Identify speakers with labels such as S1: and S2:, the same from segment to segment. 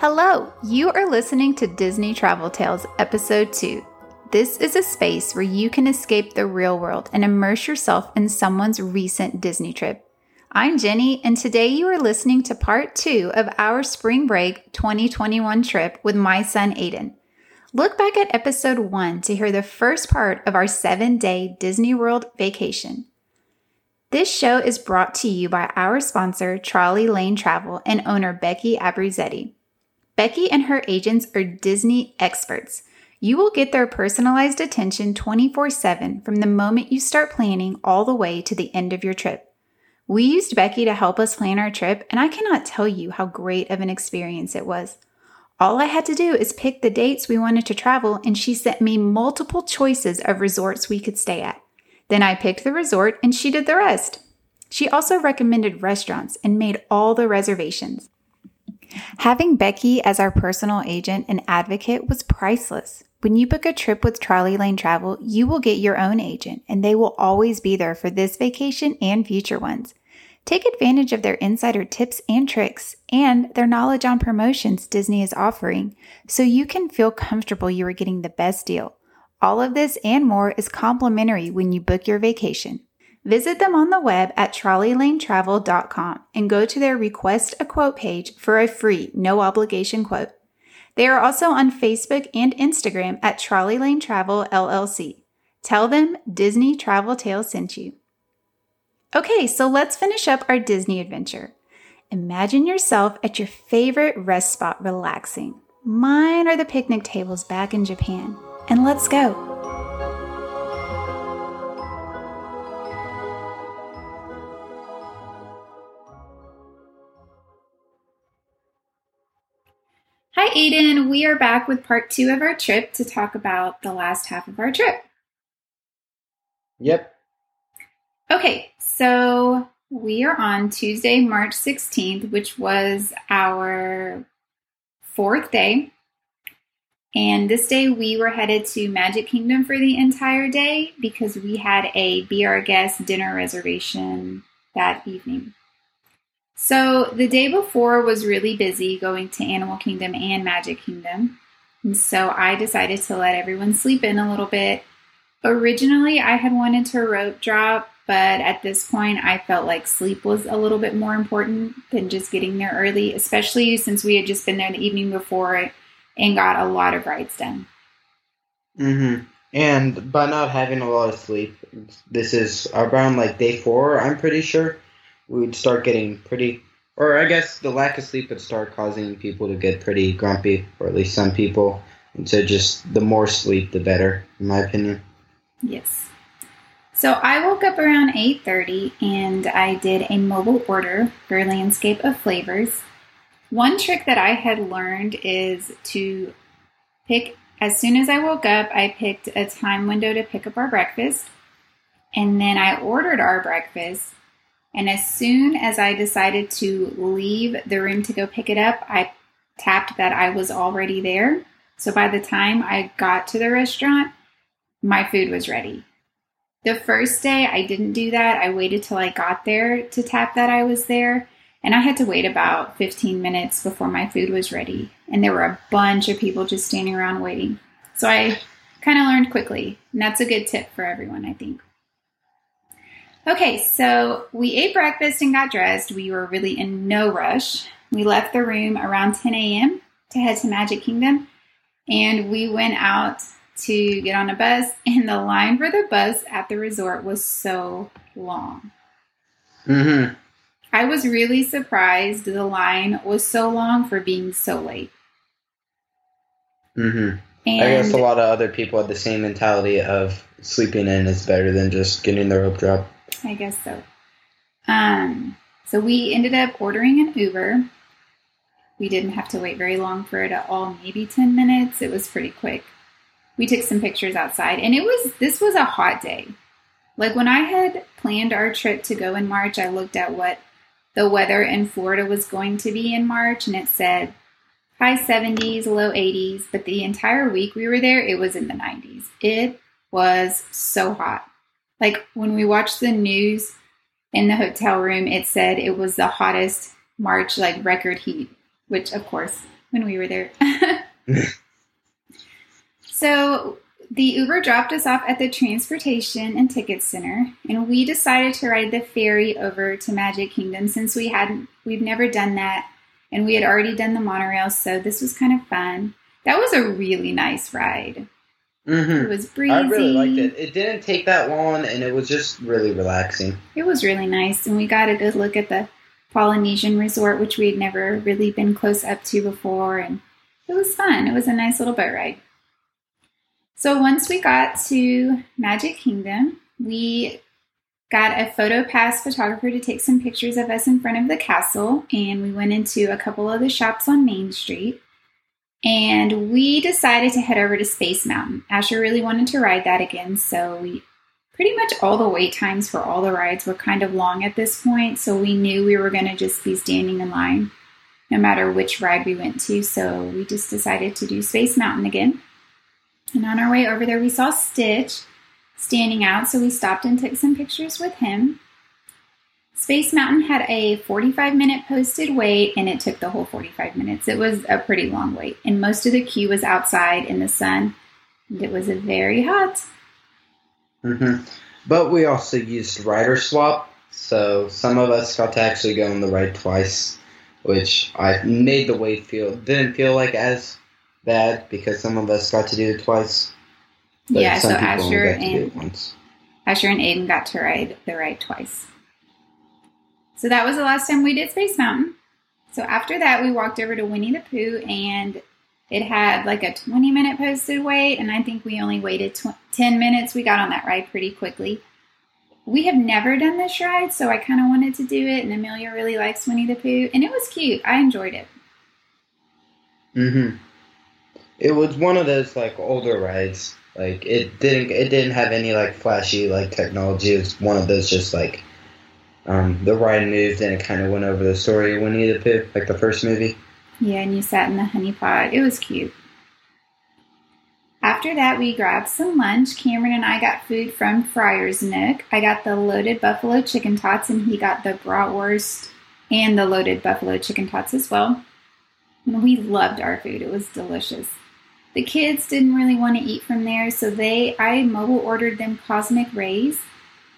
S1: Hello, you are listening to Disney Travel Tales, Episode 2. This is a space where you can escape the real world and immerse yourself in someone's recent Disney trip. I'm Jenny, and today you are listening to part two of our spring break 2021 trip with my son Aiden. Look back at episode one to hear the first part of our seven day Disney World vacation. This show is brought to you by our sponsor, Trolley Lane Travel, and owner Becky Abbruzetti. Becky and her agents are Disney experts. You will get their personalized attention 24 7 from the moment you start planning all the way to the end of your trip. We used Becky to help us plan our trip, and I cannot tell you how great of an experience it was. All I had to do is pick the dates we wanted to travel, and she sent me multiple choices of resorts we could stay at. Then I picked the resort and she did the rest. She also recommended restaurants and made all the reservations. Having Becky as our personal agent and advocate was priceless. When you book a trip with Trolley Lane Travel, you will get your own agent and they will always be there for this vacation and future ones. Take advantage of their insider tips and tricks and their knowledge on promotions Disney is offering so you can feel comfortable you are getting the best deal. All of this and more is complimentary when you book your vacation. Visit them on the web at trolleylanetravel.com and go to their request a quote page for a free, no obligation quote. They are also on Facebook and Instagram at Trolley Lane Travel LLC. Tell them Disney Travel Tales sent you. Okay, so let's finish up our Disney adventure. Imagine yourself at your favorite rest spot relaxing. Mine are the picnic tables back in Japan and let's go. Hi, Aiden. We are back with part two of our trip to talk about the last half of our trip.
S2: Yep.
S1: Okay, so we are on Tuesday, March 16th, which was our fourth day and this day we were headed to Magic Kingdom for the entire day because we had a Be Our Guest dinner reservation that evening. So the day before was really busy going to Animal Kingdom and Magic Kingdom. And so I decided to let everyone sleep in a little bit. Originally, I had wanted to rope drop, but at this point, I felt like sleep was a little bit more important than just getting there early, especially since we had just been there the evening before and got a lot of rides done.
S2: Mm-hmm. And by not having a lot of sleep, this is around like day four, I'm pretty sure, we would start getting pretty, or I guess the lack of sleep would start causing people to get pretty grumpy, or at least some people. And so just the more sleep, the better, in my opinion.
S1: Yes. So I woke up around 8:30 and I did a mobile order for Landscape of Flavors. One trick that I had learned is to pick, as soon as I woke up, I picked a time window to pick up our breakfast. And then I ordered our breakfast. And as soon as I decided to leave the room to go pick it up, I tapped that I was already there. So by the time I got to the restaurant, my food was ready. The first day I didn't do that. I waited till I got there to tap that I was there. And I had to wait about 15 minutes before my food was ready. And there were a bunch of people just standing around waiting. So I kind of learned quickly. And that's a good tip for everyone, I think. Okay, so we ate breakfast and got dressed. We were really in no rush. We left the room around 10 a.m. to head to Magic Kingdom. And we went out to get on a bus. And the line for the bus at the resort was so long.
S2: Mm-hmm.
S1: I was really surprised the line was so long for being so late.
S2: Mm-hmm. And I guess a lot of other people had the same mentality of sleeping in is better than just getting the rope drop.
S1: I guess so. Um, so we ended up ordering an Uber. We didn't have to wait very long for it at all, maybe 10 minutes. It was pretty quick. We took some pictures outside and it was this was a hot day. Like when I had planned our trip to go in March, I looked at what the weather in Florida was going to be in March, and it said high 70s, low 80s, but the entire week we were there, it was in the 90s. It was so hot. Like when we watched the news in the hotel room, it said it was the hottest March like record heat, which of course when we were there. so the Uber dropped us off at the Transportation and Ticket Center, and we decided to ride the ferry over to Magic Kingdom since we hadn't we've never done that, and we had already done the monorail, so this was kind of fun. That was a really nice ride.
S2: Mm-hmm.
S1: It was breezy.
S2: I really liked it. It didn't take that long, and it was just really relaxing.
S1: It was really nice, and we got a good look at the Polynesian resort, which we had never really been close up to before, and it was fun. It was a nice little boat ride. So once we got to Magic Kingdom, we got a photo pass photographer to take some pictures of us in front of the castle, and we went into a couple of the shops on Main Street. And we decided to head over to Space Mountain. Asher really wanted to ride that again, so we pretty much all the wait times for all the rides were kind of long at this point, so we knew we were going to just be standing in line no matter which ride we went to. So we just decided to do Space Mountain again. And on our way over there, we saw Stitch standing out, so we stopped and took some pictures with him. Space Mountain had a 45 minute posted wait, and it took the whole 45 minutes. It was a pretty long wait, and most of the queue was outside in the sun. And it was very hot.
S2: Mm-hmm. But we also used rider swap, so some of us got to actually go on the ride twice, which I made the wait feel didn't feel like as bad because some of us got to do it twice. But
S1: yeah, so Asher
S2: got to do
S1: and. Asher and Aiden got to ride the ride twice. So that was the last time we did Space Mountain. So after that, we walked over to Winnie the Pooh, and it had like a 20 minute posted wait, and I think we only waited tw- 10 minutes. We got on that ride pretty quickly. We have never done this ride, so I kind of wanted to do it, and Amelia really likes Winnie the Pooh, and it was cute. I enjoyed it.
S2: Mm-hmm. It was one of those like older rides. Like it didn't it didn't have any like flashy like technology. It was one of those just like um, the ride moved and it kind of went over the story of Winnie the Pooh, like the first movie.
S1: Yeah, and you sat in the honey pot. It was cute. After that, we grabbed some lunch. Cameron and I got food from Friar's Nook. I got the loaded buffalo chicken tots, and he got the bratwurst and the loaded buffalo chicken tots as well. And we loved our food. It was delicious. The kids didn't really want to eat from there, so they I mobile ordered them Cosmic Ray's,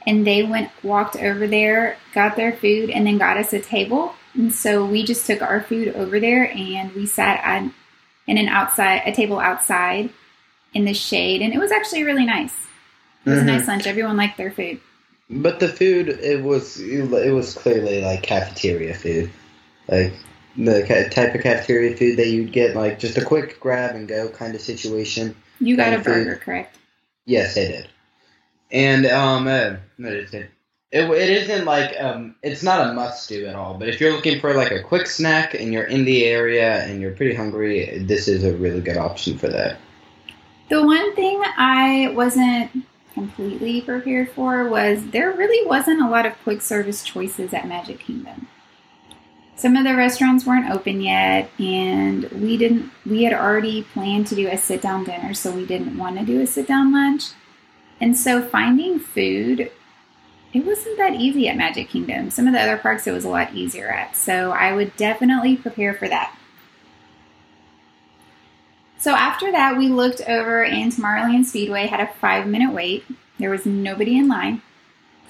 S1: and they went walked over there, got their food, and then got us a table. And so we just took our food over there, and we sat at in an outside a table outside in the shade, and it was actually really nice. It was
S2: Mhm.
S1: a nice lunch. Everyone liked their food.
S2: But the food, it was it was clearly like cafeteria food, like the type of cafeteria food that you'd get like just a quick grab and go kind of situation.
S1: You got a
S2: of food.
S1: burger, correct?
S2: Yes, I did. And um, uh? It, it isn't like um, it's not a must do at all. But if you're looking for like a quick snack and you're in the area and you're pretty hungry, this is a really good option for that.
S1: The one thing I wasn't completely prepared for was there really wasn't a lot of quick service choices at Magic Kingdom. Some of the restaurants weren't open yet, and we didn't. We had already planned to do a sit down dinner, so we didn't want to do a sit down lunch. And so finding food, it wasn't that easy at Magic Kingdom. Some of the other parks it was a lot easier at. So I would definitely prepare for that. So after that, we looked over, and Tomorrowland Speedway had a five minute wait. There was nobody in line.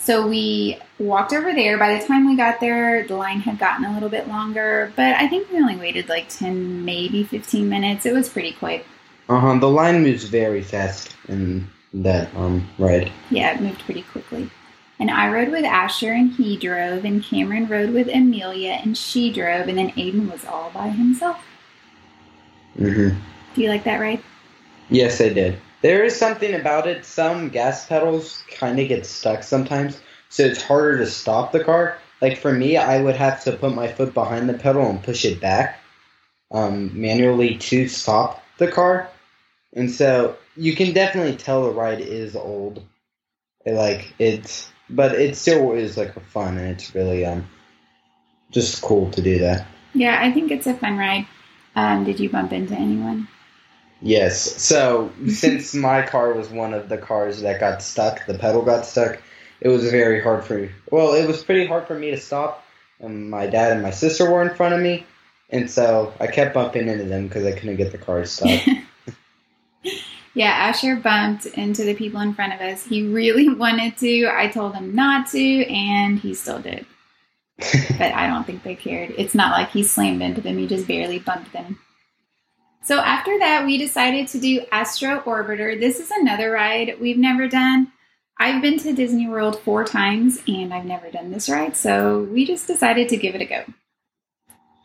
S1: So we walked over there. By the time we got there, the line had gotten a little bit longer, but I think we only waited like 10, maybe 15 minutes. It was pretty quick.
S2: Uh huh. The line moves very fast in that um ride.
S1: Yeah, it moved pretty quickly. And I rode with Asher, and he drove, and Cameron rode with Amelia, and she drove, and then Aiden was all by himself.
S2: Mm-hmm.
S1: Do you like that ride?
S2: Yes, I did. There is something about it. Some gas pedals kind of get stuck sometimes, so it's harder to stop the car. Like for me, I would have to put my foot behind the pedal and push it back um, manually to stop the car. And so you can definitely tell the ride is old. It, like it's, but it still is like fun, and it's really um, just cool to do that.
S1: Yeah, I think it's a fun ride. Um, did you bump into anyone?
S2: Yes. So since my car was one of the cars that got stuck, the pedal got stuck. It was very hard for me. Well, it was pretty hard for me to stop. And my dad and my sister were in front of me, and so I kept bumping into them because I couldn't get the car to stop.
S1: yeah, Asher bumped into the people in front of us. He really wanted to. I told him not to, and he still did. but I don't think they cared. It's not like he slammed into them, he just barely bumped them. So after that, we decided to do Astro Orbiter. This is another ride we've never done. I've been to Disney World four times and I've never done this ride, so we just decided to give it a go.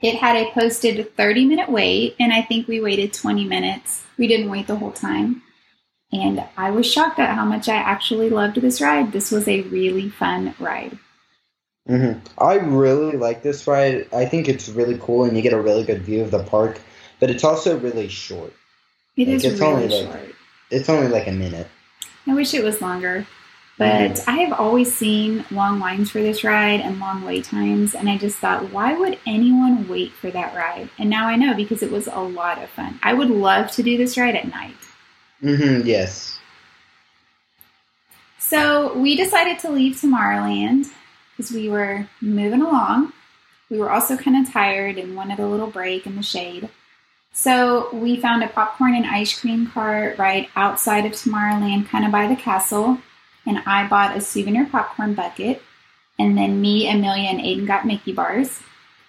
S1: It had a posted 30 minute wait, and I think we waited 20 minutes. We didn't wait the whole time. And I was shocked at how much I actually loved this ride. This was a really fun ride.
S2: Mm-hmm. I really like this ride. I think it's really cool, and you get a really good view of the park. But it's also really short.
S1: It like, is it's really
S2: only
S1: short.
S2: it's only like a minute.
S1: I wish it was longer. But mm-hmm. I have always seen long lines for this ride and long wait times, and I just thought, why would anyone wait for that ride? And now I know because it was a lot of fun. I would love to do this ride at night.
S2: Mm-hmm, yes.
S1: So we decided to leave Tomorrowland because we were moving along. We were also kind of tired and wanted a little break in the shade. So we found a popcorn and ice cream cart right outside of Tomorrowland, kind of by the castle and I bought a souvenir popcorn bucket. And then me, Amelia, and Aiden got Mickey bars.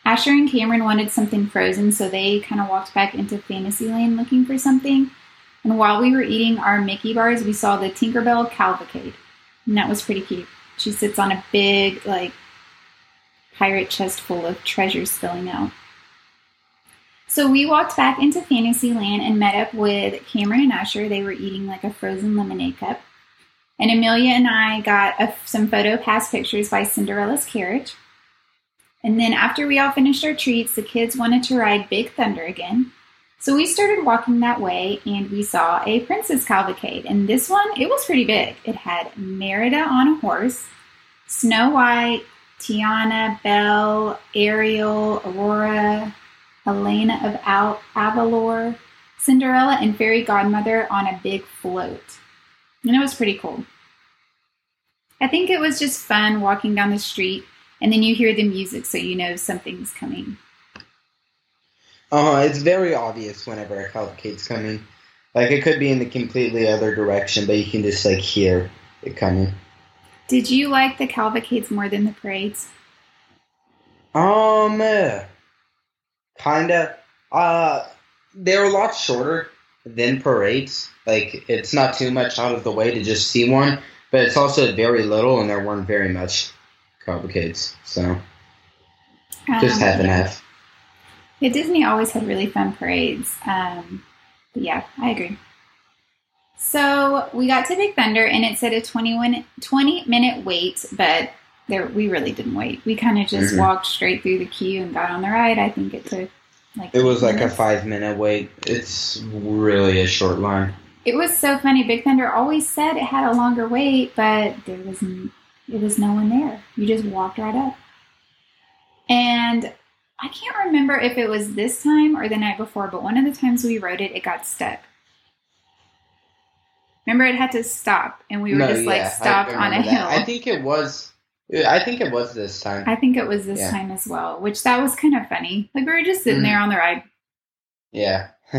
S1: Asher and Cameron wanted something frozen, so they kind of walked back into Fantasyland looking for something. And while we were eating our Mickey bars, we saw the Tinkerbell cavalcade. And that was pretty cute. She sits on a big, like, pirate chest full of treasures spilling out. So we walked back into Fantasyland and met up with Cameron and Asher. They were eating like a frozen lemonade cup. And Amelia and I got a, some photo pass pictures by Cinderella's carriage. And then after we all finished our treats, the kids wanted to ride Big Thunder again. So we started walking that way and we saw a princess cavalcade. And this one, it was pretty big. It had Merida on a horse, Snow White, Tiana, Belle, Ariel, Aurora, Helena of Al- Avalor, Cinderella, and Fairy Godmother on a big float and it was pretty cool. I think it was just fun walking down the street, and then you hear the music, so you know something's coming.
S2: Uh, huh. it's very obvious whenever a cavalcade's coming. Like it could be in the completely other direction, but you can just like hear it coming.
S1: Did you like the cavalcades more than the parades?
S2: Um, kinda. Uh, they're a lot shorter than parades. Like it's not too much out of the way to just see one, but it's also very little, and there weren't very much cavalcades. So just um, half and half.
S1: Yeah, Disney always had really fun parades. Um, but yeah, I agree. So we got to Big Thunder, and it said a 21, 20 minute wait, but there we really didn't wait. We kind of just mm-hmm. walked straight through the queue and got on the ride. I think it took like
S2: it was like a five minute wait. It's really a short line.
S1: It was so funny. Big Thunder always said it had a longer wait, but there was it was no one there. You just walked right up. And I can't remember if it was this time or the night before, but one of the times we rode it, it got stuck. Remember, it had to stop, and we were no, just yeah, like stopped on a
S2: that.
S1: hill.
S2: I think it was I think it was this time.
S1: I think it was this yeah. time as well, which that was kind of funny. Like we were just sitting mm there on the ride.
S2: Yeah.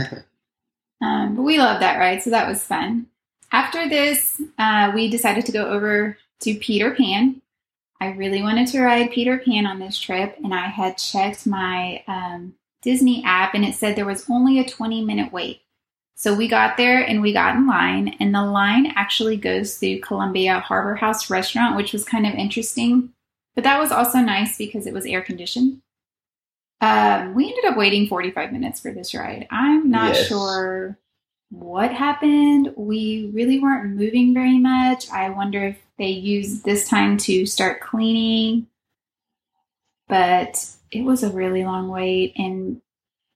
S1: um, but we loved that ride, so that was fun. After this, uh, we decided to go over to Peter Pan. I really wanted to ride Peter Pan on this trip, and I had checked my um, Disney app, and it said there was only a 20 minute wait. So we got there and we got in line, and the line actually goes through Columbia Harbor House restaurant, which was kind of interesting. But that was also nice because it was air conditioned. Um, we ended up waiting 45 minutes for this ride. I'm not yes. sure what happened. We really weren't moving very much. I wonder if they used this time to start cleaning. But it was a really long wait, and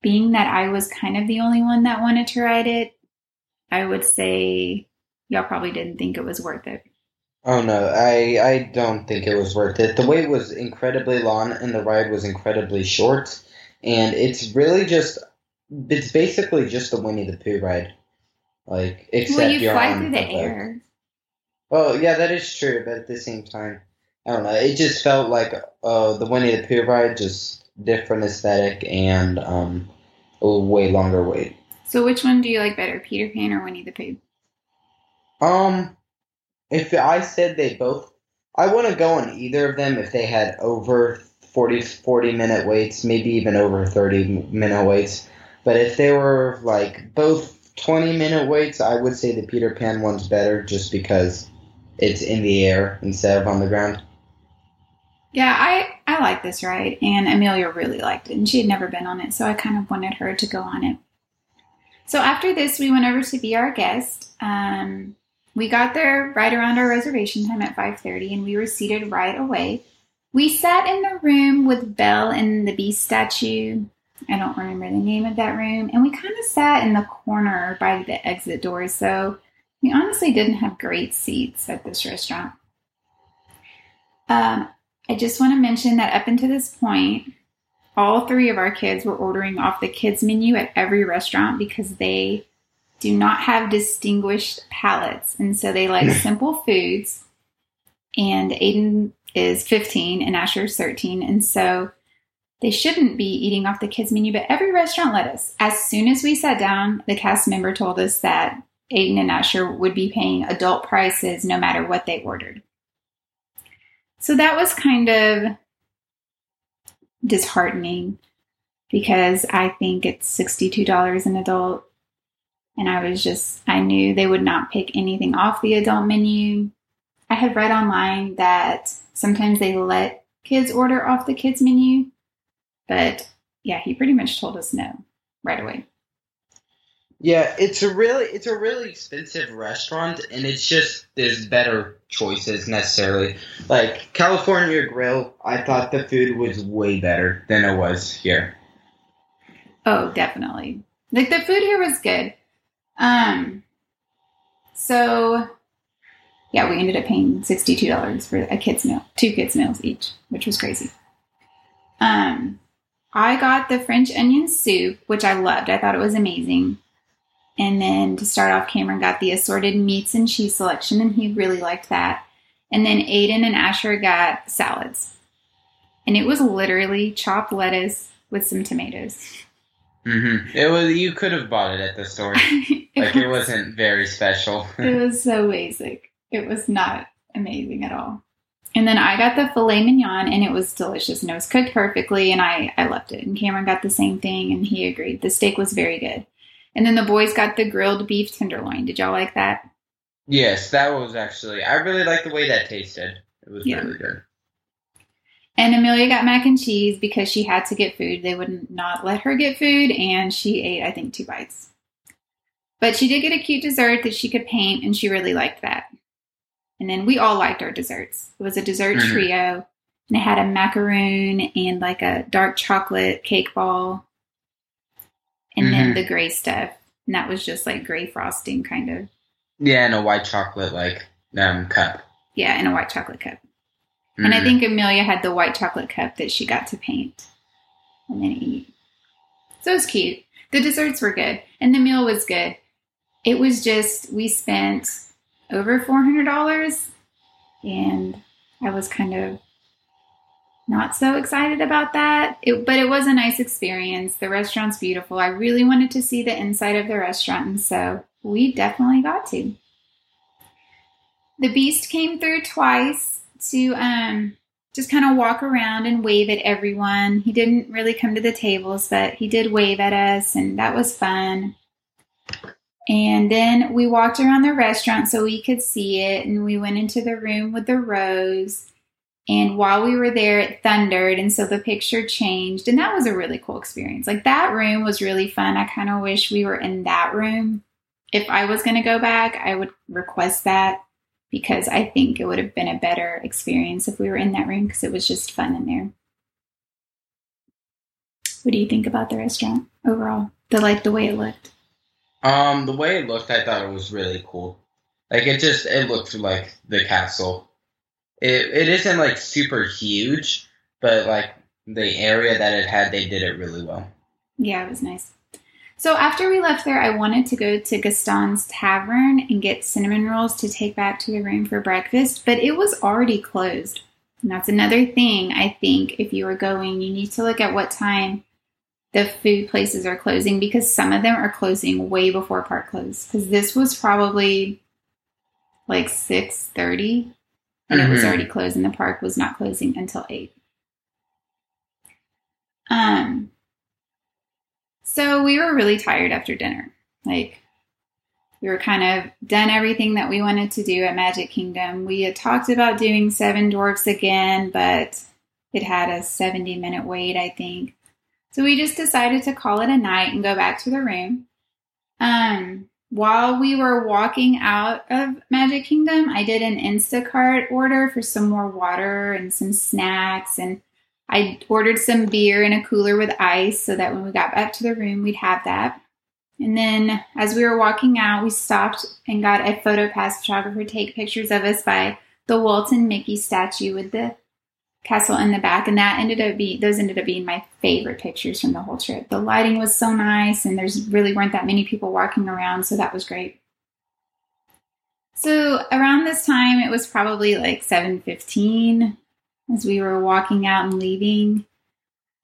S1: being that I was kind of the only one that wanted to ride it, I would say y'all probably didn't think it was worth it.
S2: Oh no, I I don't think it was worth it. The wait was incredibly long and the ride was incredibly short, and it's really just it's basically just a Winnie the Pooh ride. Like except well, you you're fly through the air. Well, yeah, that is true, but at the same time, I don't know. It just felt like uh, the Winnie the Pooh ride just different aesthetic and um, a way longer wait.
S1: So, which one do you like better, Peter Pan or Winnie the Pooh?
S2: Um, if I said they both, I wouldn't go on either of them if they had over 40, 40 minute waits, maybe even over 30 minute waits. But if they were like both 20 minute waits, I would say the Peter Pan one's better just because it's in the air instead of on the ground.
S1: Yeah, I I like this ride, and Amelia really liked it, and she had never been on it, so I kind of wanted her to go on it. So after this, we went over to be our guest. Um, we got there right around our reservation time at 5:30, and we were seated right away. We sat in the room with Belle and the Beast statue. I don't remember the name of that room, and we kind of sat in the corner by the exit door. So we honestly didn't have great seats at this restaurant. Um, I just want to mention that up until this point, all three of our kids were ordering off the kids menu at every restaurant because they do not have distinguished palates. And so they like simple foods and aiden is 15 and asher is 13 and so they shouldn't be eating off the kids menu but every restaurant let us. As soon as we sat down the cast member told us that aiden and asher would be paying adult prices no matter what they ordered so that was kind of disheartening because I think it's $62 an adult. And I was just, I knew they would not pick anything off the adult menu. I had read online that sometimes they let kids order off the kids menu, but yeah, he pretty much told us no right away.
S2: Yeah, it's a really it's a really expensive restaurant, and it's just there's better choices necessarily. Like California Grill, I thought the food was way better than it was here.
S1: Oh, definitely. Like the food here was good. Um, so yeah, we ended up paying sixty two dollars for a kids meal, two kids meals each, which was crazy. Um, I got the French onion soup, which I loved. I thought it was amazing. And then to start off, Cameron got the assorted meats and cheese selection, and he really liked that. And then Aiden and Asher got salads. And it was literally chopped lettuce with some tomatoes.
S2: Mm-hmm. It was you could have bought it at the store. it like was, it wasn't very special.
S1: it was so basic. It was not amazing at all. And then I got the filet mignon and it was delicious and it was cooked perfectly and I, I loved it. And Cameron got the same thing and he agreed. The steak was very good. And then the boys got the grilled beef tenderloin. Did y'all like that?
S2: Yes, that was actually. I really liked the way that tasted. It was yeah. really good.
S1: And Amelia got mac and cheese because she had to get food. They wouldn't not let her get food, and she ate, I think, two bites. But she did get a cute dessert that she could paint, and she really liked that. And then we all liked our desserts. It was a dessert mm-hmm. trio, and it had a macaroon and like a dark chocolate cake ball and mm-hmm. then the gray stuff. And that was just like gray frosting kind of.
S2: Yeah, and a white chocolate like um cup.
S1: Yeah, and a white chocolate cup. Mm-hmm. And I mm-hmm. think Amelia had the white chocolate cup that she got to paint and then eat. So it was cute. The desserts were good. And the meal was good. It was just we spent over four hundred dollars and I was kind of not so excited about that. It, but it was a nice experience. The restaurant's beautiful. I really wanted to see the inside of the restaurant, and so we definitely got to. The Beast came through twice to um, just kind of walk around and wave at everyone. He didn't really come to the tables, but he did wave at us, and that was fun. And then we walked around the restaurant so we could see it, and we went into the room with the rose and while we were there, it thundered. And so the picture changed. And that was a really cool experience. Like that room was really fun. I kind of wish we were in that room. If I was going to go back, I would request that because I think it would have been a better experience if we were in that room because it was just fun in there. What do you think about the restaurant overall? The like the way it looked.
S2: Um, the way it looked, I thought it was really cool. Like it just it looked like the castle it, it isn't like super huge, but like the area that it had, they did it really well.
S1: Yeah, it was nice. So after we left there, I wanted to go to Gaston's Tavern and get cinnamon rolls to take back to the room for breakfast, but it was already closed. And that's another thing I think if you are going, you need to look at what time the food places are closing because some of them are closing way before park close. Because this was probably like six thirty, and mm-hmm. it was mm-hmm. already closed, and the park was not closing until eight. Um. So we were really tired after dinner. Like we were kind of done everything that we wanted to do at Magic Kingdom. We had talked about doing Seven Dwarfs again, but it had a 70 minute wait, I think. So we just decided to call it a night and go back to the room. Um, while we were walking out of Magic Kingdom, I did an Instacart order for some more water and some snacks. And I ordered some beer in a cooler with ice so that when we got back to the room, we'd have that. And then as we were walking out, we stopped and got a photo pass photographer take pictures of us by the Walt and Mickey statue with the castle in the back, and that ended up being those ended up being my favorite pictures from the whole trip. The lighting was so nice, and there's really weren't that many people walking around, so that was great. So around this time, it was probably like seven fifteen as we were walking out and leaving.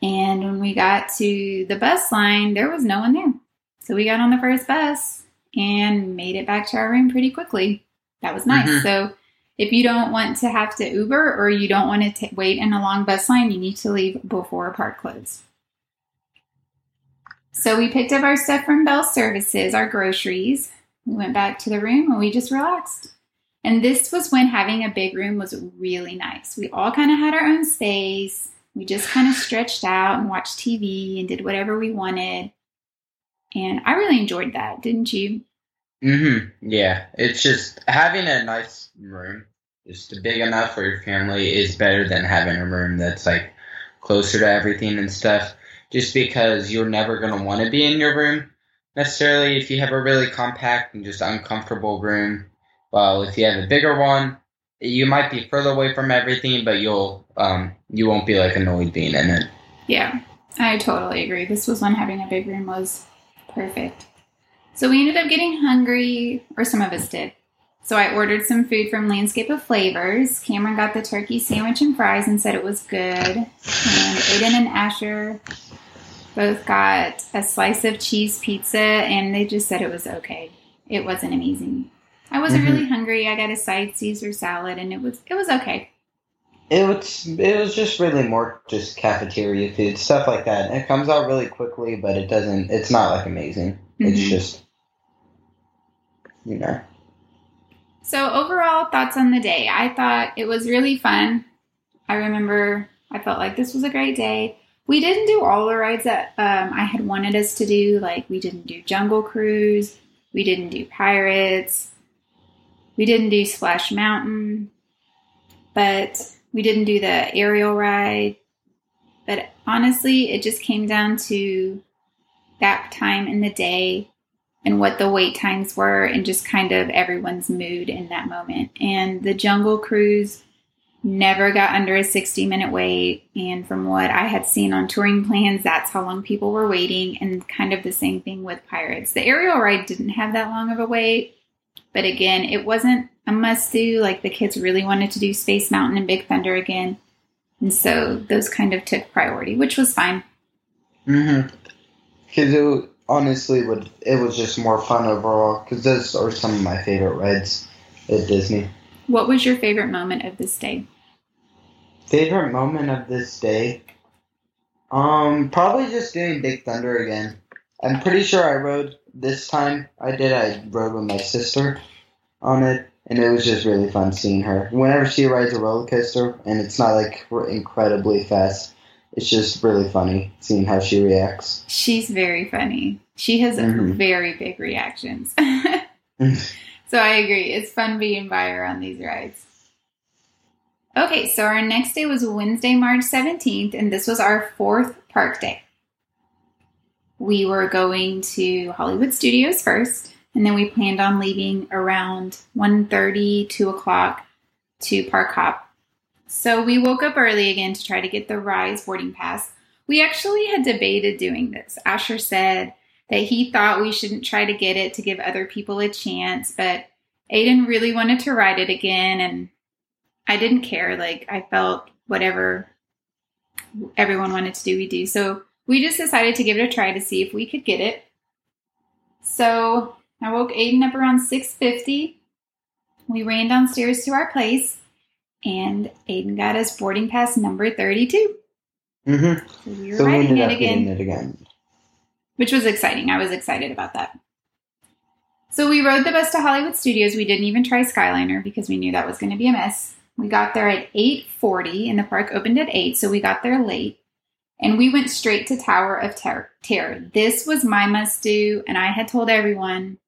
S1: And when we got to the bus line, there was no one there. So we got on the first bus and made it back to our room pretty quickly. That was nice. Mm-hmm. So if you don't want to have to Uber or you don't want to t- wait in a long bus line, you need to leave before park close. So we picked up our stuff from Bell Services, our groceries. We went back to the room and we just relaxed. And this was when having a big room was really nice. We all kind of had our own space. We just kind of stretched out and watched TV and did whatever we wanted. And I really enjoyed that, didn't you?
S2: Mhm. Yeah, it's just having a nice room, just big enough for your family, is better than having a room that's like closer to everything and stuff. Just because you're never gonna want to be in your room necessarily if you have a really compact and just uncomfortable room. Well, if you have a bigger one, you might be further away from everything, but you'll um you won't be like annoyed being in it.
S1: Yeah, I totally agree. This was when having a big room was perfect. So we ended up getting hungry, or some of us did. So I ordered some food from Landscape of Flavors. Cameron got the turkey sandwich and fries and said it was good. And Aiden and Asher both got a slice of cheese pizza and they just said it was okay. It wasn't amazing. I wasn't mm-hmm. really hungry. I got a side Caesar salad and it was it was okay.
S2: It was it was just really more just cafeteria food stuff like that. It comes out really quickly, but it doesn't. It's not like amazing. Mm-hmm. It's just you know.
S1: So, overall thoughts on the day. I thought it was really fun. I remember I felt like this was a great day. We didn't do all the rides that um, I had wanted us to do. Like, we didn't do Jungle Cruise, we didn't do Pirates, we didn't do Splash Mountain, but we didn't do the aerial ride. But honestly, it just came down to that time in the day and what the wait times were and just kind of everyone's mood in that moment. And the Jungle Cruise never got under a 60 minute wait. And from what I had seen on touring plans, that's how long people were waiting. And kind of the same thing with Pirates. The aerial ride didn't have that long of a wait. But again, it wasn't a must do. Like the kids really wanted to do Space Mountain and Big Thunder again. And so those kind of took priority, which was fine.
S2: Mm hmm. Because honestly would it was just more fun overall because those are some of my favorite rides at Disney.
S1: What was your favorite moment of this day?
S2: Favorite moment of this day? Um, probably just doing Big Thunder again. I'm pretty sure I rode this time. I did. I rode with my sister on it, and it was just really fun seeing her. Whenever she rides a roller coaster, and it's not like incredibly fast, it's just really funny seeing how she reacts.
S1: She's very funny. She has mm-hmm. very big reactions. so I agree. It's fun being by her on these rides. Okay, so our next day was Wednesday, March 17th, and this was our fourth park day. We were going to Hollywood Studios first, and then we planned on leaving around 1.30, 2 o'clock to Park Hop so we woke up early again to try to get the Rise boarding pass. We actually had debated doing this. Asher said that he thought we shouldn't try to get it to give other people a chance, but Aiden really wanted to ride it again, and I didn't care. Like I felt whatever everyone wanted to do, we do. So we just decided to give it a try to see if we could get it. So I woke Aiden up around 6:50. We ran downstairs to our place, and Aiden got us boarding pass number 32.
S2: Mm-hmm.
S1: So we were
S2: So we
S1: riding
S2: ended
S1: it
S2: up
S1: again
S2: it again.
S1: which was exciting. I was excited about that. So we rode the bus to Hollywood Studios. We didn't even try Skyliner because we knew that was going to be a mess. We got there at 8:40 and the park opened at 8, so we got there late. And we went straight to Tower of Ter- Terror. This was my must do, and I had told everyone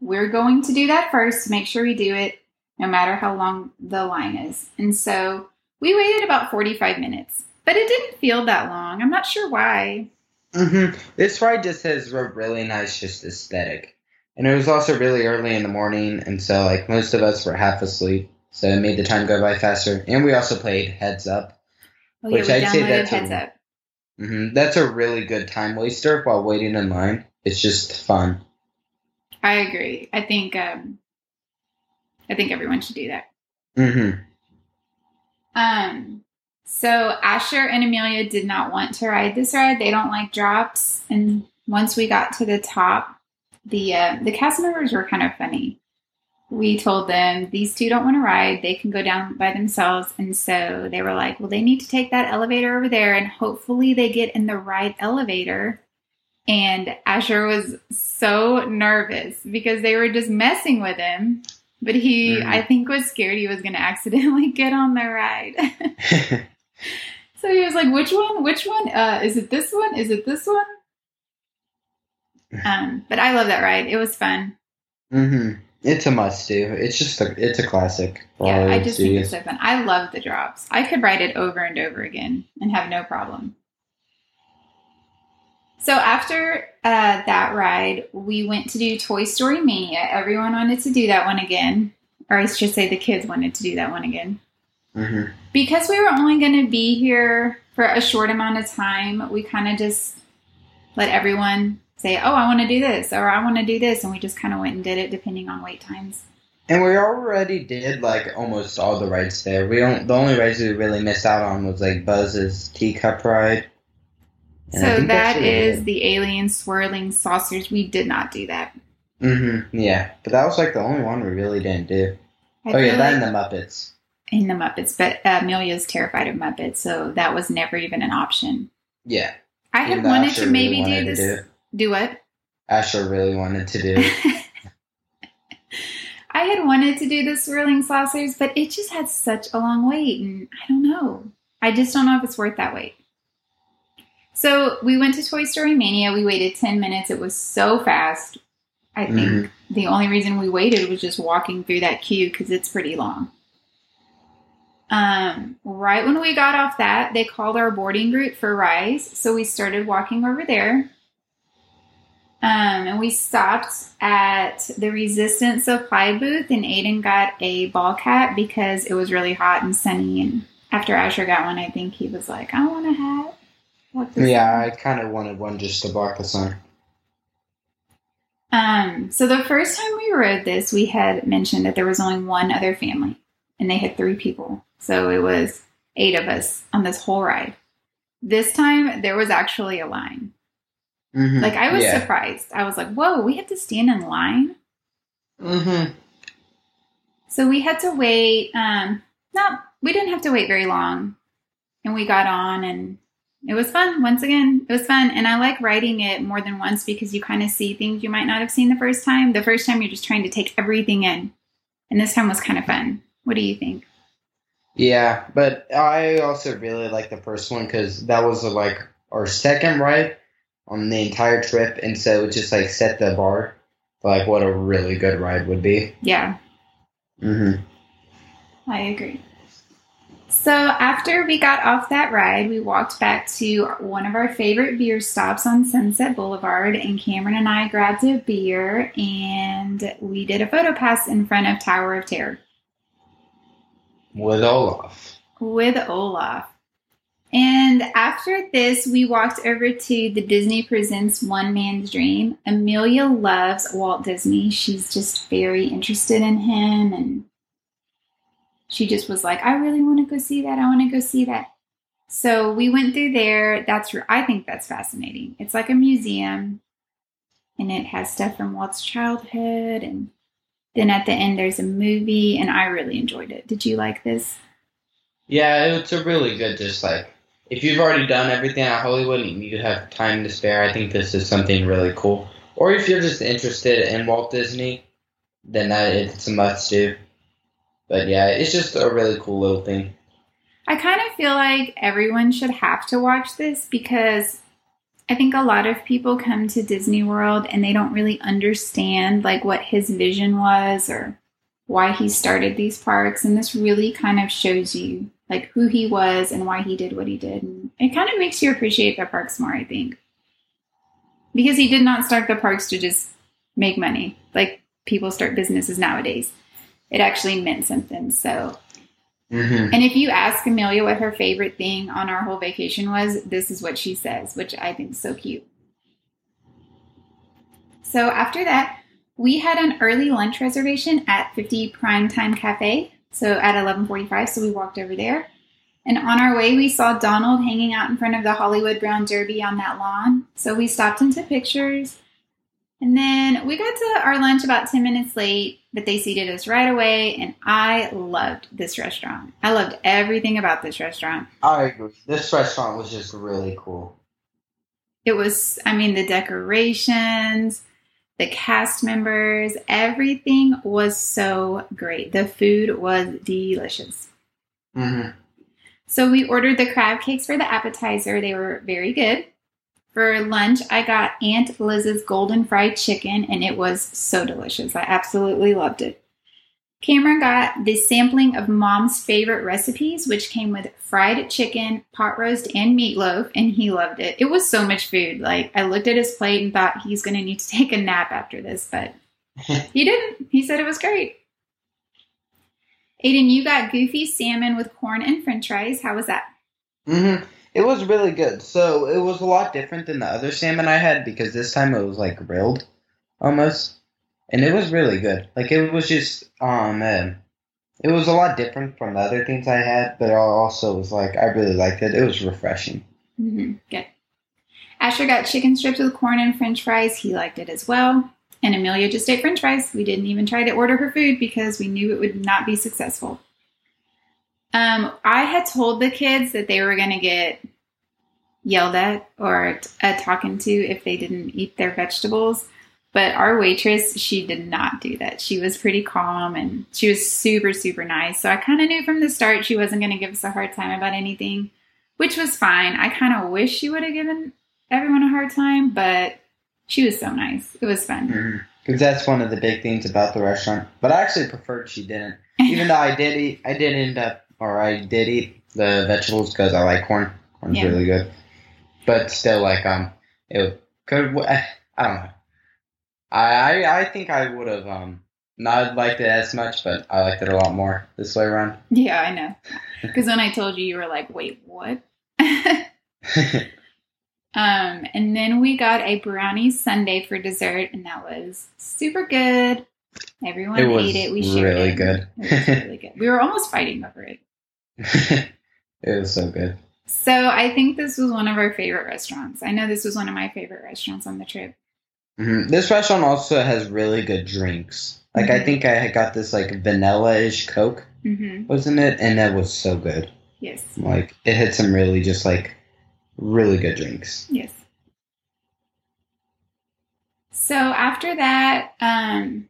S1: we're going to do that first to make sure we do it no matter how long the line is. And so we waited about 45 minutes, but it didn't feel that long. I'm not sure why.
S2: Mm-hmm. This ride just has a really nice just aesthetic. And it was also really early in the morning, and so like most of us were half asleep, so it made the time go by faster. And we also played Heads Up.
S1: Oh,
S2: Which
S1: yeah,
S2: I'd say that's a-
S1: Heads Up.
S2: hmm That's a really good time waster while waiting in line. It's just fun.
S1: I agree. I think um, I think everyone should do that.
S2: Mm-hmm.
S1: Um, so Asher and Amelia did not want to ride this ride. They don't like drops. And once we got to the top, the uh, the cast members were kind of funny. We told them these two don't want to ride. They can go down by themselves. And so they were like, well, they need to take that elevator over there, and hopefully they get in the right elevator. And Asher was so nervous because they were just messing with him. But he,
S2: Mhm.
S1: I think, was scared he was going to accidentally get on the ride. so he was like, "Which one? Which one? Uh, is it this one? Is it this one?" Um, but I love that ride. It was fun.
S2: mm-hmm. It's a must do. It's just a it's a classic.
S1: yeah, I just think it's so fun. I love the drops. I could ride it over and over again and have no problem. So after uh, that ride, we went to do Toy Story Mania. Everyone wanted to do that one again, or I should say, the kids wanted to do that one again.
S2: Mhm.
S1: because we were only going to be here for a short amount of time, we kind of just let everyone say, "Oh, I want to do this," or "I want to do this," and we just kind of went and did it depending on wait times.
S2: And we already did like almost all the rides there. We don't. The only rides we really missed out on was like Buzz's teacup ride. And
S1: so that is the alien swirling saucers. We did not do that.
S2: Mm-hmm. Yeah, but that was like the only one we really didn't do.
S1: I
S2: oh yeah, that and the Muppets.
S1: in the Muppets, but uh, Amelia's terrified of Muppets, so that was never even an option.
S2: Yeah,
S1: I had wanted
S2: Asher
S1: to maybe
S2: really
S1: do
S2: wanted to
S1: this.
S2: do
S1: do what?
S2: Asher really wanted to do.
S1: I had wanted to do the swirling saucers, but it just had such a long wait, and I don't know. I just don't know if it's worth that wait. So we went to Toy Story Mania. We waited 10 minutes. It was so fast. I think
S2: Mhm.
S1: the only reason we waited was just walking through that queue because it's pretty long. Um, right when we got off that, they called our boarding group for Rise. So we started walking over there. Um, and we stopped at the Resistance Supply booth, and Aiden got a ball cap because it was really hot and sunny. And after Asher got one, I think he was like, "I want a hat."
S2: Yeah, I kind of wanted one just to block the sun.
S1: Um, so the first time we rode this, we had mentioned that there was only one other family, and they had three people. So it was eight of us on this whole ride. This time there was actually a line.
S2: Mhm.
S1: Like I was
S2: yeah.
S1: surprised. I was like, "Whoa, we have to stand in line."
S2: Mm-hmm.
S1: So we had to wait. Um, not we didn't have to wait very long, and we got on, and it was fun. Once again, it was fun, and I like riding it more than once because you kind of see things you might not have seen the first time. The first time you're just trying to take everything in, and this time was kind of fun. What do you think?
S2: Yeah, but I also really like the first one because that was like our second ride on the entire trip, and so it just like set the bar for like what a really good ride would be.
S1: Yeah,
S2: Mm-hmm.
S1: I agree. So after we got off that ride, we walked back to one of our favorite beer stops on Sunset Boulevard, and Cameron and I grabbed a beer and we did a photo pass in front of Tower of Terror
S2: With Olaf.
S1: with Olaf. And after this, we walked over to the Disney Presents One Man's Dream. Amelia loves Walt Disney. She's just very interested in him and she just was like, I really want to go see that. I want to go see that. So we went through there. That's I think that's fascinating. It's like a museum, and it has stuff from Walt's childhood, and then at the end there's a movie, and I really enjoyed it. Did you like this?
S2: Yeah, it's a really good. Just like if you've already done everything at Hollywood and you have time to spare, I think this is something really cool. Or if you're just interested in Walt Disney, then that it's a must do. But yeah, it's just a really cool little thing.
S1: I kind of feel like everyone should have to watch this because I think a lot of people come to Disney World and they don't really understand like what his vision was or why he started these parks and this really kind of shows you like who he was and why he did what he did and it kind of makes you appreciate the parks more i think. Because he did not start the parks to just make money. Like people start businesses nowadays it actually meant something so.
S2: Mm-hmm.
S1: and if you ask amelia what her favorite thing on our whole vacation was this is what she says which i think is so cute. So after that we had an early lunch reservation at 50 prime time cafe so at 11:45 so we walked over there. And on our way we saw Donald hanging out in front of the Hollywood Brown Derby on that lawn. So we stopped and took pictures and then we got to our lunch about 10 minutes late but they seated us right away and I loved this restaurant I loved everything about this restaurant
S2: I agree. This restaurant was just really cool.
S1: it was I mean the decorations the cast members everything was so great the food was delicious
S2: Mm-hmm.
S1: So we ordered the crab cakes for the appetizer. They were very good. For lunch, I got Aunt Liz's golden fried chicken, and it was so delicious. I absolutely loved it. Cameron got the sampling of mom's favorite recipes, which came with fried chicken, pot roast, and meatloaf, and he loved it. It was so much food. Like, I looked at his plate and thought he's going to need to take a nap after this, but he didn't. He said it was great. Aiden, you got goofy salmon with corn and french fries. How was that?
S2: Mm-hmm. It was really good. So it was a lot different than the other salmon I had because this time it was like grilled, almost, and it was really good. Like it was just um, uh, it was a lot different from the other things I had, but also was like I really liked it. It was refreshing.
S1: Mm-hmm. Good. Asher got chicken strips with corn and french fries. He liked it as well. And Amelia just ate french fries. We didn't even try to order her food because we knew it would not be successful. Um, I had told the kids that they were going to get yelled at or uh, talking to if they didn't eat their vegetables. But our waitress, she did not do that. She was pretty calm and she was super, super nice. So I kind of knew from the start she wasn't going to give us a hard time about anything, which was fine. I kind of wish she would have given everyone a hard time, but she was so nice. It was fun.
S2: Because that's one of the big things about the restaurant. But I actually preferred she didn't. Even though I did eat, I did end up, or I did eat the vegetables because I like corn. Corn's
S1: Yeah.
S2: really good. But still, like, um, it could, I don't know. I, I, I think I would have, um, not liked it as much, but I liked it a lot more this way around.
S1: Yeah, I know. Because when I told you, you were like, wait, what? um, and then we got a brownie sundae for dessert, and that was super good. Everyone
S2: it
S1: ate it. We shared
S2: really
S1: it.
S2: good.
S1: It was really good. We were almost fighting over it.
S2: it was so good.
S1: So I think this was one of our favorite restaurants. I know this was one of my favorite restaurants on the trip.
S2: hmm This restaurant also has really good drinks. Like, I
S1: Mhm.
S2: think I got this, like, vanilla-ish Coke,
S1: hmm
S2: wasn't it? And that was so good.
S1: Yes.
S2: Like it had some really just like really good drinks.
S1: Yes. So after that, um,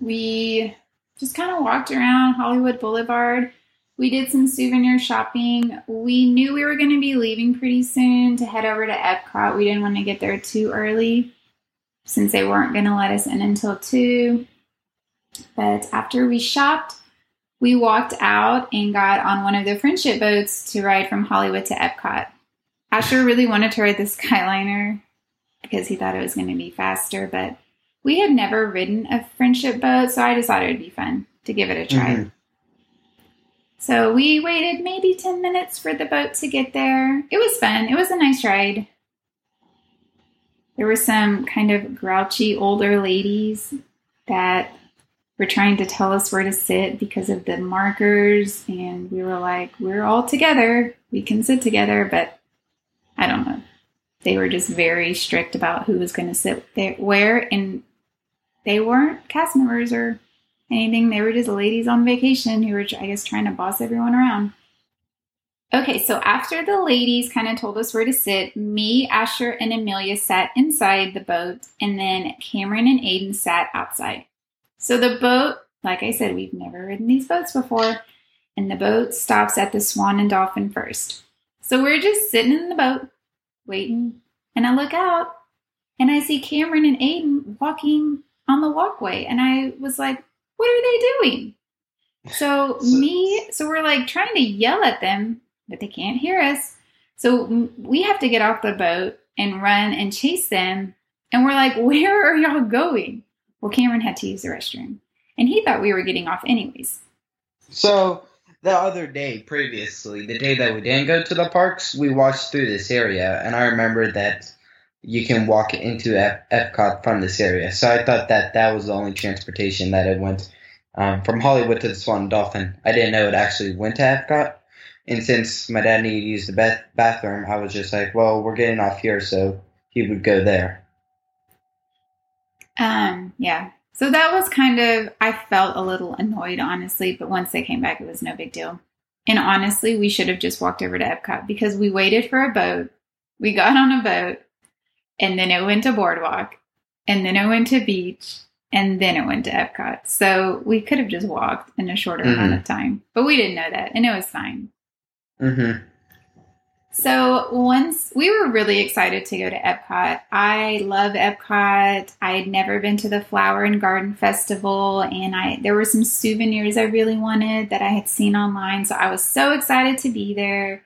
S1: we just kind of walked around Hollywood Boulevard. We did some souvenir shopping. We knew we were going to be leaving pretty soon to head over to Epcot. We didn't want to get there too early since they weren't going to let us in until 2. But after we shopped, we walked out and got on one of the friendship boats to ride from Hollywood to Epcot. Asher really wanted to ride the Skyliner because he thought it was going to be faster, but we had never ridden a friendship boat, so I decided it'd be fun to give it a try.
S2: Mhm.
S1: So we waited maybe 10 minutes for the boat to get there. It was fun. It was a nice ride. There were some kind of grouchy older ladies that were trying to tell us where to sit because of the markers. And we were like, we're all together. We can sit together. But I don't know. They were just very strict about who was going to sit where. And they weren't cast members or anything. They were just ladies on vacation who were, I guess, trying to boss everyone around. Okay, so after the ladies kind of told us where to sit, me, Asher, and Amelia sat inside the boat, and then Cameron and Aiden sat outside. So the boat, like I said, we've never ridden these boats before, and the boat stops at the Swan and Dolphin first. So we're just sitting in the boat, waiting, and I look out, and I see Cameron and Aiden walking on the walkway, and I was like, what are they doing? So, so me, so we're like trying to yell at them, but they can't hear us. So we have to get off the boat and run and chase them. And we're like, where are y'all going? Well, Cameron had to use the restroom, and he thought we were getting off anyways.
S2: So the other day, previously, the day that we didn't go to the parks, we walked through this area, and I remember that you can walk into Ep- Epcot from this area. So I thought that that was the only transportation that it went um, from Hollywood to the Swan and Dolphin. I didn't know it actually went to Epcot. And since my dad needed to use the bath- bathroom, I was just like, well, we're getting off here, so he would go there.
S1: Um, yeah. So that was kind of, I felt a little annoyed, honestly, but once they came back, it was no big deal. And honestly, we should have just walked over to Epcot because we waited for a boat. We got on a boat, and then it went to Boardwalk, and then it went to Beach, and then it went to Epcot. So we could have just walked in a shorter mm-hmm. amount of time, but we didn't know that, and it was fine.
S2: Mm-hmm.
S1: So once we were really excited to go to Epcot. I love Epcot. I had never been to the Flower and Garden Festival, and I there were some souvenirs I really wanted that I had seen online. So I was so excited to be there.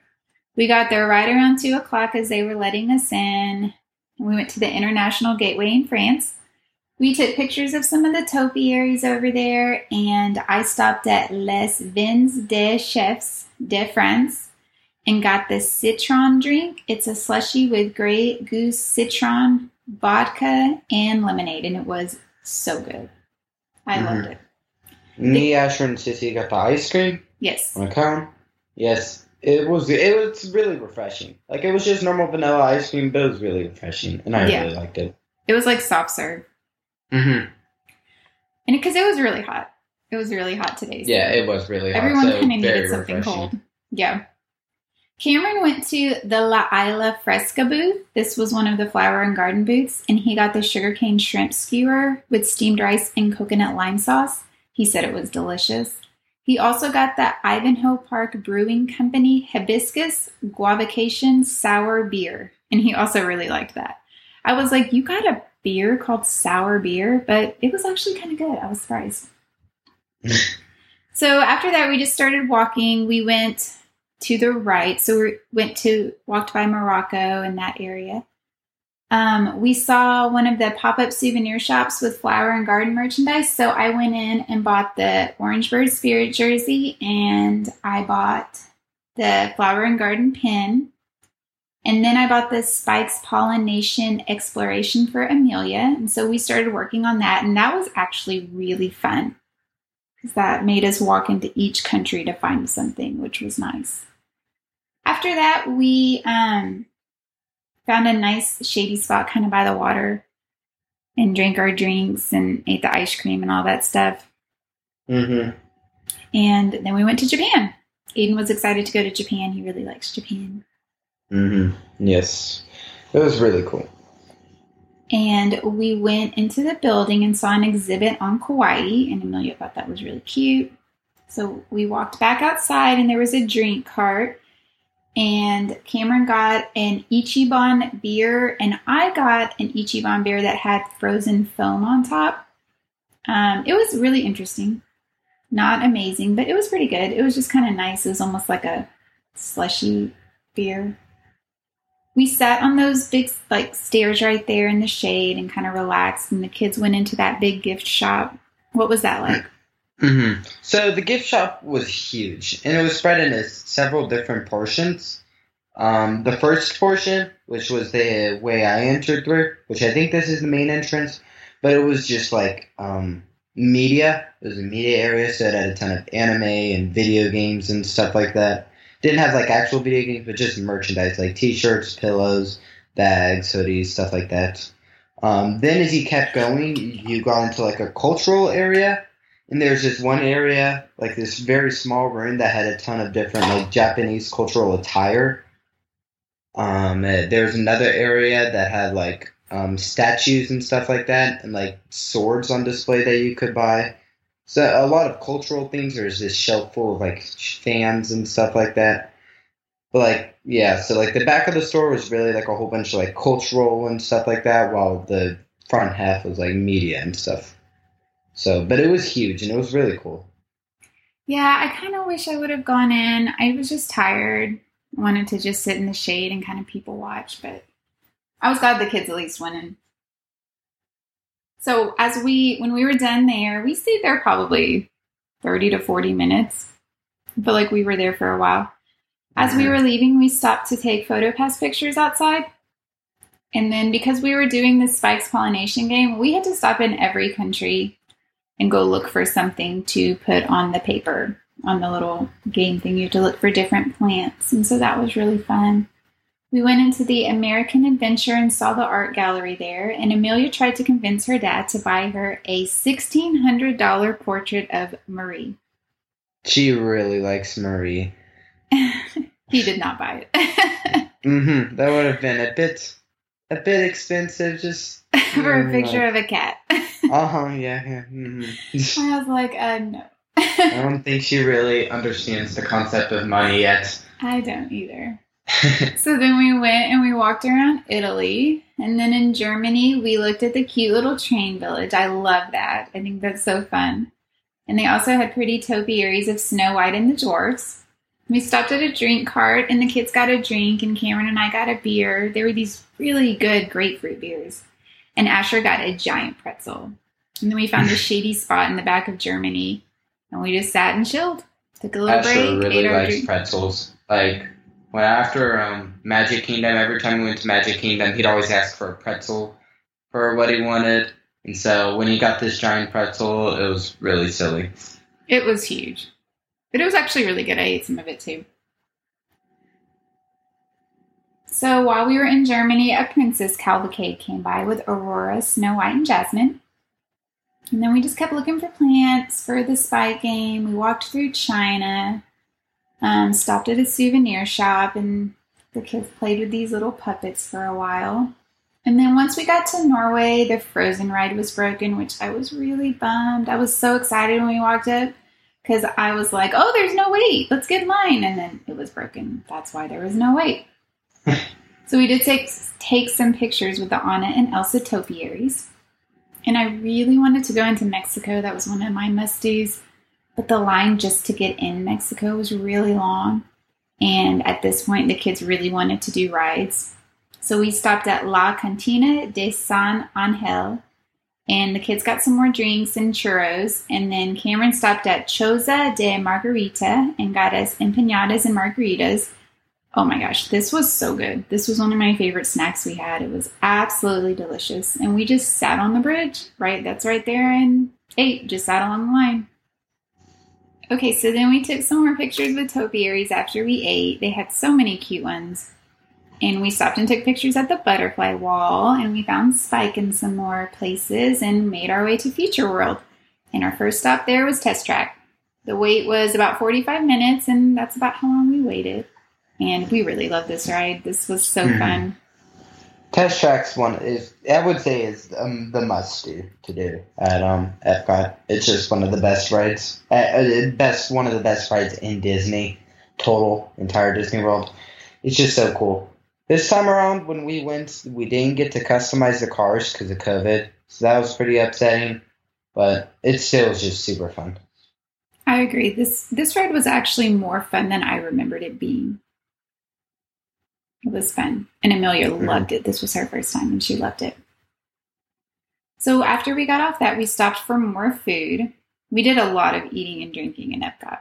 S1: We got there right around two o'clock as they were letting us in. We went to the International Gateway in France. We took pictures of some of the topiaries over there, and I stopped at Les Vins des Chefs de France and got the citron drink. It's a slushy with Grey Goose citron, vodka, and lemonade, and it was so good. I mm-hmm. loved it.
S2: Me, Asher, and Sissy got the ice cream.
S1: Yes.
S2: On a cone. Yes, it was. It was really refreshing. Like it was just normal vanilla ice cream, but it was really refreshing, and I yeah. really liked it.
S1: It was like soft serve.
S2: Mm-hmm.
S1: And because it, it, was really hot, it was really hot today.
S2: So yeah, it was really hot.
S1: Everyone so kind of needed something refreshing. cold. Yeah. Cameron went to the La Isla Fresca booth. This was one of the flower and garden booths, and he got the sugarcane shrimp skewer with steamed rice and coconut lime sauce. He said it was delicious. He also got the Ivanhoe Park Brewing Company Hibiscus Guavacation Sour Beer, and he also really liked that. I was like, You got a beer called Sour Beer, but it was actually kind of good. I was surprised. so after that, we just started walking. We went to the right. So we went to walked by Morocco in that area. Um, we saw one of the pop up souvenir shops with flower and garden merchandise. So I went in and bought the Orange Bird Spirit jersey and I bought the flower and garden pin. And then I bought the Spikes Pollination Exploration for Amelia. And so we started working on that. And that was actually really fun because that made us walk into each country to find something, which was nice. After that, we um, found a nice shady spot kind of by the water and drank our drinks and ate the ice cream and all that stuff.
S2: Mm-hmm.
S1: And then we went to Japan. Aiden was excited to go to Japan. He really likes Japan.
S2: Mm-hmm. Yes. It was really cool.
S1: And we went into the building and saw an exhibit on Kawaii, and Amelia thought that was really cute. So we walked back outside, and there was a drink cart and Cameron got an Ichiban beer, and I got an Ichiban beer that had frozen foam on top. Um, it was really interesting. Not amazing, but it was pretty good. It was just kind of nice. It was almost like a slushy beer. We sat on those big like stairs right there in the shade and kind of relaxed, and the kids went into that big gift shop. What was that like?
S2: Mm-hmm. So the gift shop was huge, and it was spread into several different portions. Um, the first portion, which was the way I entered through, which I think this is the main entrance, but it was just like um, media. It was a media area, so it had a ton of anime and video games and stuff like that. Didn't have like actual video games, but just merchandise like T-shirts, pillows, bags, hoodies, stuff like that. Um, then as you kept going, you got into like a cultural area, and there's this one area, like this very small room that had a ton of different like Japanese cultural attire. Um, uh, there's another area that had like um, statues and stuff like that, and like swords on display that you could buy. So a lot of cultural things. There's this shelf full of like fans and stuff like that. But like yeah, so like the back of the store was really like a whole bunch of like cultural and stuff like that, while the front half was like media and stuff. So, but it was huge and it was really cool.
S1: Yeah, I kind of wish I would have gone in. I was just tired. wanted to just sit in the shade and kind of people watch, but I was glad the kids at least went in. So as we when we were done there, we stayed there probably 30 to 40 minutes. I feel like we were there for a while. As we were leaving, we stopped to take PhotoPass pictures outside. And then because we were doing the Spikes pollination game, we had to stop in every country and go look for something to put on the paper on the little game thing. You have to look for different plants. And so that was really fun. We went into the American Adventure and saw the art gallery there, and Amelia tried to convince her dad to buy her a $1,600 portrait of Marie.
S2: She really likes Marie.
S1: he did not buy it.
S2: mm-hmm. That would have been a bit, a bit expensive, just
S1: for a picture like, of a cat.
S2: Uh huh. Yeah. yeah. Mm-hmm.
S1: I was like, uh, no.
S2: I don't think she really understands the concept of money yet.
S1: I don't either. so then we went and we walked around Italy. And then in Germany, we looked at the cute little train village. I love that. I think that's so fun. And they also had pretty topiaries of Snow White and the Dwarfs. We stopped at a drink cart and the kids got a drink and Cameron and I got a beer. There were these really good grapefruit beers. And Asher got a giant pretzel. And then we found a shady spot in the back of Germany and we just sat and chilled. Took a little
S2: Asher
S1: break.
S2: really
S1: ate our
S2: likes
S1: drink.
S2: pretzels. Like when after um, Magic Kingdom, every time we went to Magic Kingdom, he'd always ask for a pretzel for what he wanted. And so when he got this giant pretzel, it was really silly.
S1: It was huge. But it was actually really good. I ate some of it too. So while we were in Germany, a princess cavalcade came by with Aurora, Snow White, and Jasmine. And then we just kept looking for plants for the spy game. We walked through China, um, stopped at a souvenir shop, and the kids played with these little puppets for a while. And then once we got to Norway, the frozen ride was broken, which I was really bummed. I was so excited when we walked up because I was like, oh, there's no wait. Let's get in line. And then it was broken. That's why there was no wait. So we did take, take some pictures with the Anna and Elsa topiaries. And I really wanted to go into Mexico. That was one of my must. But the line just to get in Mexico was really long. And at this point, the kids really wanted to do rides. So we stopped at La Cantina de San Angel, and the kids got some more drinks and churros. And then Cameron stopped at Choza de Margarita and got us empanadas and margaritas. Oh my gosh, this was so good. This was one of my favorite snacks we had. It was absolutely delicious. And we just sat on the bridge, right? That's right there, and ate, just sat along the line. Okay, so then we took some more pictures with topiaries after we ate. They had so many cute ones. And we stopped and took pictures at the butterfly wall, and we found Spike in some more places and made our way to Future World. And our first stop there was Test Track. The wait was about 45 minutes, and that's about how long we waited. And we really love this ride. This was so
S2: Mhm.
S1: fun.
S2: Test Track's one is I would say is um, the must do to do at um Epcot. It's just one of the best rides, uh, uh, best one of the best rides in Disney, total entire Disney World. It's just so cool. This time around, when we went, we didn't get to customize the cars because of COVID, so that was pretty upsetting. But it still was just super fun.
S1: I agree. This this ride was actually more fun than I remembered it being. It was fun. And Amelia
S2: Mhm.
S1: loved it. This was her first time and she loved it. So after we got off that, we stopped for more food. We did a lot of eating and drinking in Epcot.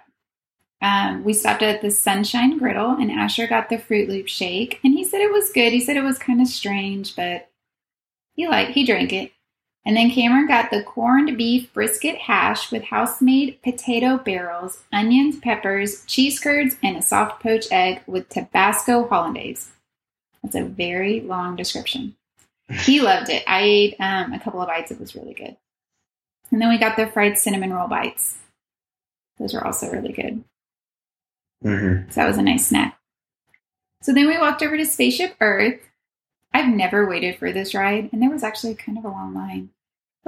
S1: Um, we stopped at the Sunshine Griddle and Asher got the Fruit Loop shake and he said it was good. He said it was kind of strange, but he liked he drank it. And then Cameron got the corned beef brisket hash with house made potato barrels, onions, peppers, cheese curds, and a soft poached egg with Tabasco hollandaise. That's a very long description. He loved it. I ate um, a couple of bites. It was really good. And then we got the fried cinnamon roll bites. Those were also really good.
S2: Mm-hmm.
S1: So that was a nice snack. So then we walked over to Spaceship Earth. I've never waited for this ride, and there was actually kind of a long line.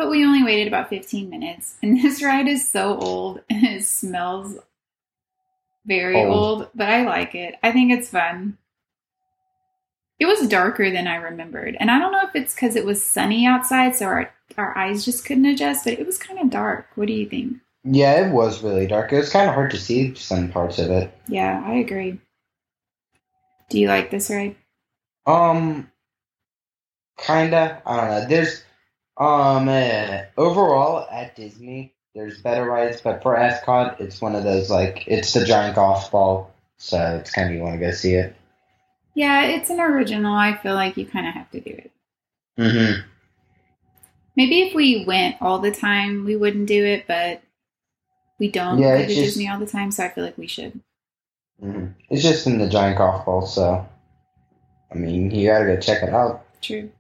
S1: But we only waited about 15 minutes. And this ride is so old and it smells very
S2: Old.
S1: old, but I like it. I think it's fun. It was darker than I remembered. And I don't know if it's because it was sunny outside, so our, our eyes just couldn't adjust, but it was kind of dark. What do you think?
S2: Yeah, it was really dark. It was kind of hard to see some parts of it.
S1: Yeah, I agree. Do you like this ride?
S2: Um, kinda. I don't know. There's, um, eh, overall at Disney, there's better rides, but for Epcot, it's one of those like it's the giant golf ball, so it's kind of you want to go see it.
S1: Yeah, it's an original. I feel like you kind of have to do it.
S2: Mm-hmm.
S1: Maybe if we went all the time, we wouldn't do it, but we don't
S2: Yeah,
S1: go to
S2: just-
S1: Disney all the time, so I feel like we should.
S2: hmm It's just in the giant golf ball, so I mean, you gotta go check it out.
S1: True.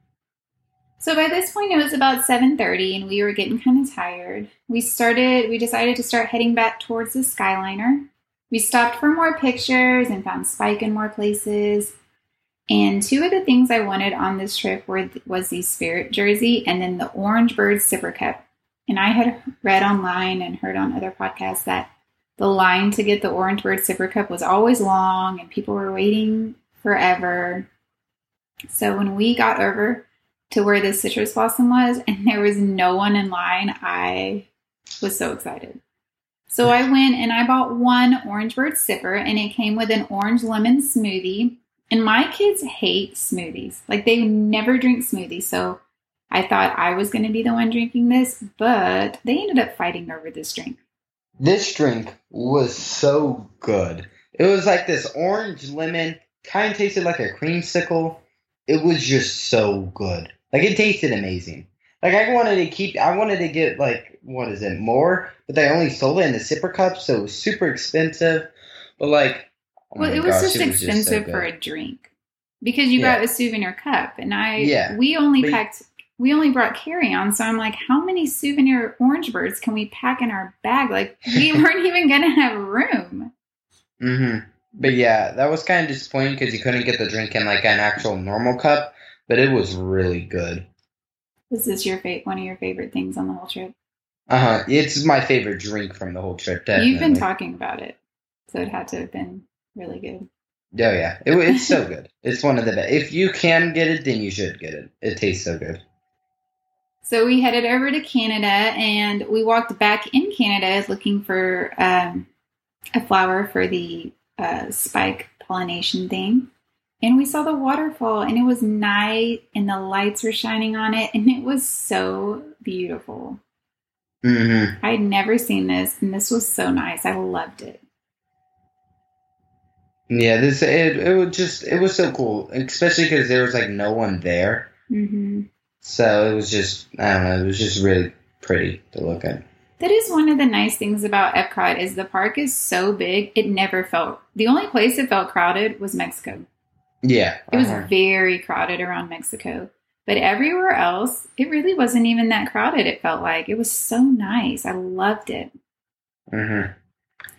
S1: So by this point, it was about seven thirty, and we were getting kind of tired. We started. We decided to start heading back towards the Skyliner. We stopped for more pictures and found Spike in more places. And two of the things I wanted on this trip were was the Spirit jersey and then the Orange Bird Sipper Cup. And I had read online and heard on other podcasts that the line to get the Orange Bird Sipper Cup was always long and people were waiting forever. So when we got over to where the citrus blossom was and there was no one in line, I was so excited. So I went and I bought one orange bird sipper and it came with an orange lemon smoothie. And my kids hate smoothies. Like they never drink smoothies. So I thought I was going to be the one drinking this, but they ended up fighting over this drink.
S2: This drink was so good. It was like this orange lemon, kind of tasted like a creamsicle. It was just so good. Like it tasted amazing. Like I wanted to keep, I wanted to get like what is it more, but they only sold it in the sipper cup, so it was super expensive. But like, oh
S1: well, it was
S2: gosh,
S1: just
S2: it was
S1: expensive
S2: so
S1: for a drink because you
S2: Yeah.
S1: got a souvenir cup, and I
S2: Yeah,
S1: we only
S2: but-
S1: packed we only brought carry on, so I'm like, how many souvenir orange birds can we pack in our bag? Like we weren't even gonna have room.
S2: hmm But yeah, that was kind of disappointing because you couldn't get the drink in like an actual normal cup, but it was really good.
S1: Was this your fa- one of your favorite things on the whole trip?
S2: Uh huh. It's my favorite drink from the whole trip. Definitely.
S1: You've been talking about it, so it had to have been really good.
S2: Oh yeah, it, it's so good. It's one of the best. If you can get it, then you should get it. It tastes so good.
S1: So we headed over to Canada and we walked back in Canada looking for um, a flower for the uh, spike pollination thing. And we saw the waterfall and it was night and the lights were shining on it and it was so beautiful.
S2: Mm-hmm.
S1: I had never seen this and this was so nice. I loved it.
S2: Yeah, this it it was just it was so cool, especially because there was like no one there,
S1: hmm
S2: so it was just I don't know, it was just really pretty to look at.
S1: That is one of the nice things about Epcot is the park is so big. It never felt the only place it felt crowded was Mexico.
S2: Yeah,
S1: It was
S2: uh-huh.
S1: very crowded around Mexico. But everywhere else, it really wasn't even that crowded, it felt like. It was so nice. I loved it.
S2: Mhm.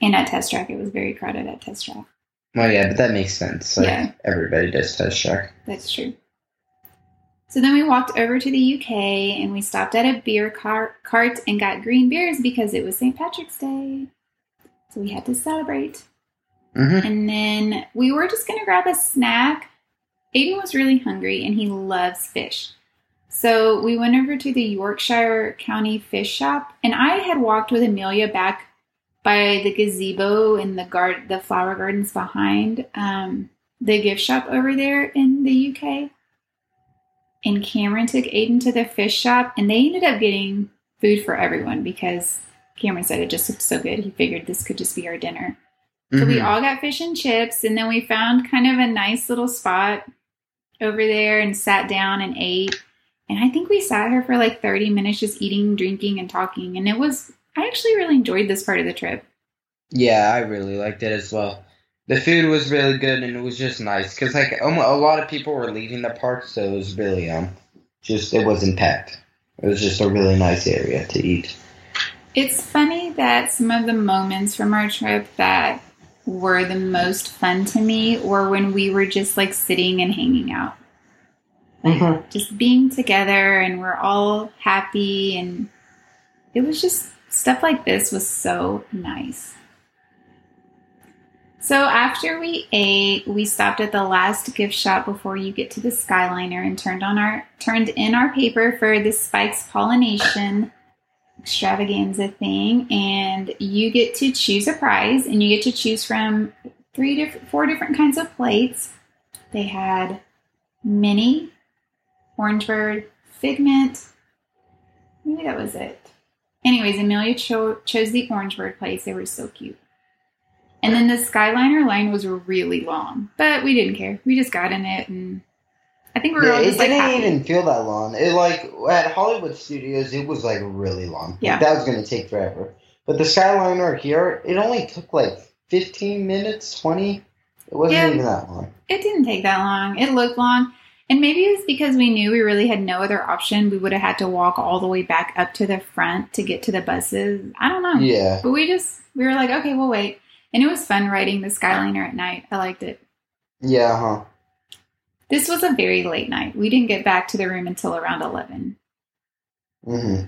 S1: And at Test Track, it was very crowded at Test Track.
S2: Well, yeah, but that makes sense. Like
S1: Yeah.
S2: everybody does test track.
S1: That's true. So then we walked over to the UK and we stopped at a beer car- cart and got green beers because it was St. Patrick's Day. So we had to celebrate.
S2: Mm-hmm.
S1: And then we were just going to grab a snack. Aiden was really hungry and he loves fish. So we went over to the Yorkshire County Fish Shop and I had walked with Amelia back by the gazebo and the guard the flower gardens behind um, the gift shop over there in the UK. And Cameron took Aiden to the fish shop and they ended up getting food for everyone because Cameron said it just looked so good. He figured this could just be our dinner. So we
S2: Mhm.
S1: all got fish and chips, and then we found kind of a nice little spot over there and sat down and ate. And I think we sat here for like 30 minutes just eating, drinking, and talking. And it was, I actually really enjoyed this part of the trip.
S2: Yeah, I really liked it as well. The food was really good and it was just nice because like a lot of people were leaving the park, so it was really um just it wasn't packed. It was just a really nice area to eat.
S1: It's funny that some of the moments from our trip that were the most fun to me were when we were just like sitting and hanging out. Like mm-hmm. just being together and we're all happy and it was just stuff like this was so nice. So after we ate, we stopped at the last gift shop before you get to the Skyliner and turned on our turned in our paper for the Spikes pollination extravaganza thing and you get to choose a prize and you get to choose from three different four different kinds of plates. They had Minnie, orange bird, figment. Maybe that was it. Anyways, Amelia cho- chose the orange bird plates. They were so cute. And then the Skyliner line was really long, but we didn't care. We just got in it, and I think we were
S2: yeah,
S1: all just
S2: it
S1: like
S2: didn't
S1: happy.
S2: even feel that long. It like at Hollywood Studios, it was like really long.
S1: Yeah,
S2: like, that was going to take forever. But the Skyliner here, it only took like fifteen minutes, twenty. It wasn't yeah, even that long.
S1: It didn't take that long. It looked long. And maybe it was because we knew we really had no other option. We would have had to walk all the way back up to the front to get to the buses. I don't know.
S2: Yeah.
S1: But we just, we were like, okay, we'll wait. And it was fun riding the Skyliner at night. I liked it.
S2: Yeah, huh.
S1: This was a very late night. We didn't get back to the room until around 11.
S2: Mm-hmm.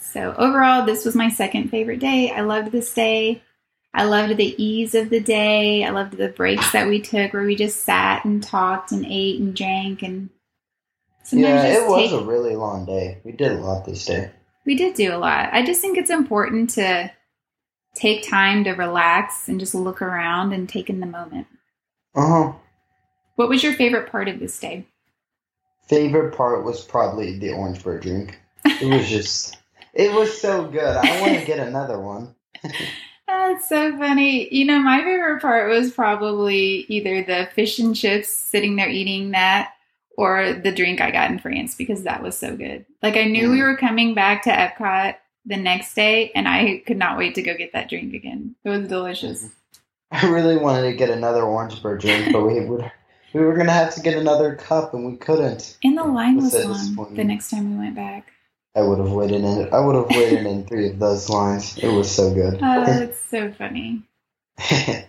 S1: So, overall, this was my second favorite day. I loved this day. I loved the ease of the day. I loved the breaks that we took where we just sat and talked and ate and drank and
S2: yeah, it was take, a really long day. We did a lot this day.
S1: We did do a lot. I just think it's important to take time to relax and just look around and take in the moment.
S2: Uh huh.
S1: What was your favorite part of this day?
S2: Favorite part was probably the orange bird drink. It was just, it was so good. I want to get another one.
S1: That's so funny. You know, my favorite part was probably either the fish and chips sitting there eating that or the drink I got in France because that was so good. Like I knew mm. we were coming back to Epcot the next day and I could not wait to go get that drink again. It was delicious.
S2: I really wanted to get another orange bird drink, but we would we were gonna have to get another cup and we couldn't.
S1: And the line was long the next time we went back.
S2: I would have waited in. I would have waited in three of those lines. It was so good.
S1: Oh, that's so funny.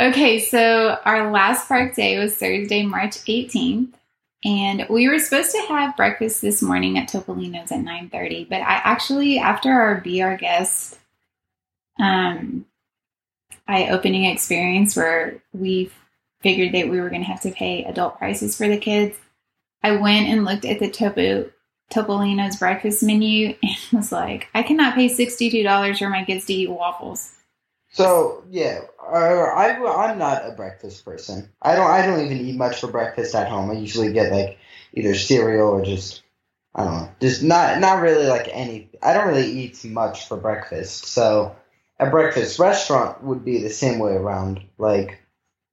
S1: okay, so our last park day was Thursday, March 18th, and we were supposed to have breakfast this morning at Topolino's at 9:30. But I actually, after our Be Our Guest um, eye-opening experience, where we figured that we were going to have to pay adult prices for the kids, I went and looked at the Topo Topolino's breakfast menu and was like, I cannot pay $62 for my kids to eat waffles.
S2: So yeah, uh, I I'm not a breakfast person. I don't I don't even eat much for breakfast at home. I usually get like either cereal or just I don't know, just not not really like any. I don't really eat much for breakfast. So a breakfast restaurant would be the same way around. Like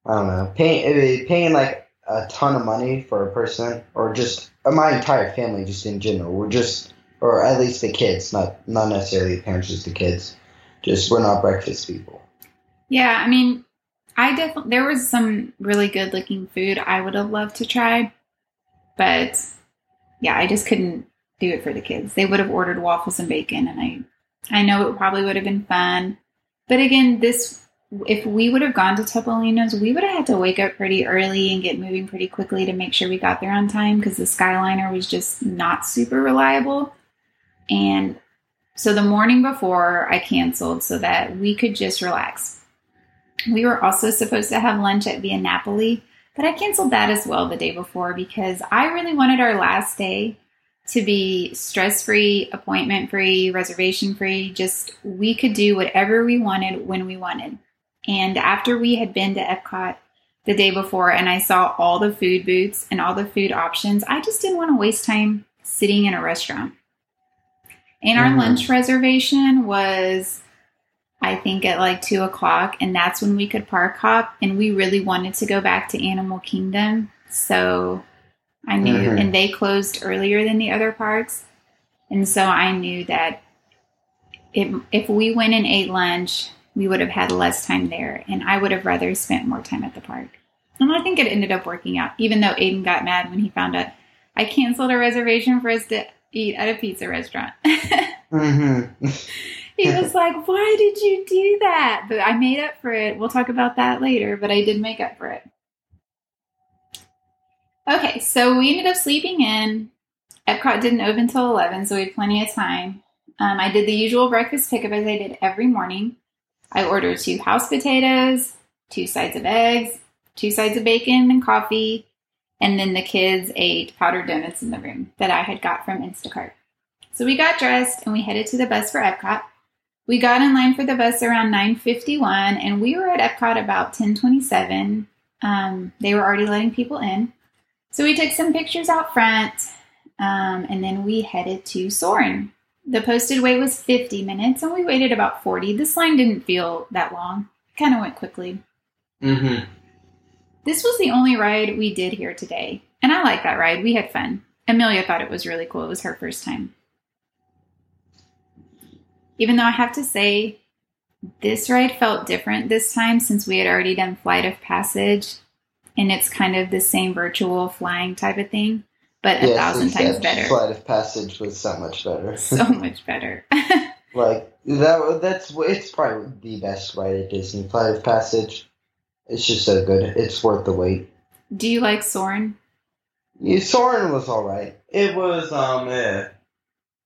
S2: I don't know, paying paying like a ton of money for a person or just uh, my entire family, just in general. We're just, or at least the kids, not not necessarily the parents, just the kids. Just we're not breakfast people.
S1: Yeah, I mean, I definitely there was some really good looking food I would have loved to try, but yeah, I just couldn't do it for the kids. They would have ordered waffles and bacon, and I I know it probably would have been fun, but again, this if we would have gone to Topolino's, we would have had to wake up pretty early and get moving pretty quickly to make sure we got there on time because the Skyliner was just not super reliable. And so the morning before, I canceled so that we could just relax. We were also supposed to have lunch at Via Napoli, but I canceled that as well the day before because I really wanted our last day to be stress free, appointment free, reservation free. Just we could do whatever we wanted when we wanted. And after we had been to Epcot the day before and I saw all the food booths and all the food options, I just didn't want to waste time sitting in a restaurant. And our mm. lunch reservation was, I think, at like two o'clock, and that's when we could park hop. And we really wanted to go back to Animal Kingdom. So I knew,
S2: Mhm.
S1: and they closed earlier than the other parks. And so I knew that if, if we went and ate lunch, we would have had less time there, and I would have rather spent more time at the park. And I think it ended up working out, even though Aiden got mad when he found out I canceled a reservation for us to eat at a pizza restaurant.
S2: Mm-hmm.
S1: he was like, Why did you do that? But I made up for it. We'll talk about that later, but I did make up for it. Okay, so we ended up sleeping in. Epcot didn't open until 11, so we had plenty of time. Um, I did the usual breakfast pickup as I did every morning. I ordered two house potatoes, two sides of eggs, two sides of bacon and coffee, and then the kids ate powdered donuts in the room that I had got from Instacart. So we got dressed and we headed to the bus for Epcot. We got in line for the bus around 9:51, and we were at Epcot about 10:27. Um, they were already letting people in, so we took some pictures out front, um, and then we headed to Soarin'. The posted wait was 50 minutes, and we waited about 40. This line didn't feel that long; It kind of went quickly.
S2: Mm-hmm.
S1: This was the only ride we did here today, and I like that ride. We had fun. Amelia thought it was really cool. It was her first time. Even though I have to say, this ride felt different this time since we had already done Flight of Passage, and it's kind of the same virtual flying type of thing, but a thousand times better.
S2: Flight of Passage was so much better.
S1: So much better.
S2: like that. That's it's probably the best ride at Disney. Flight of Passage. It's just so good. It's worth the wait.
S1: Do you like Soarin'?
S2: Yeah, Soarin' was all right. It was um. eh.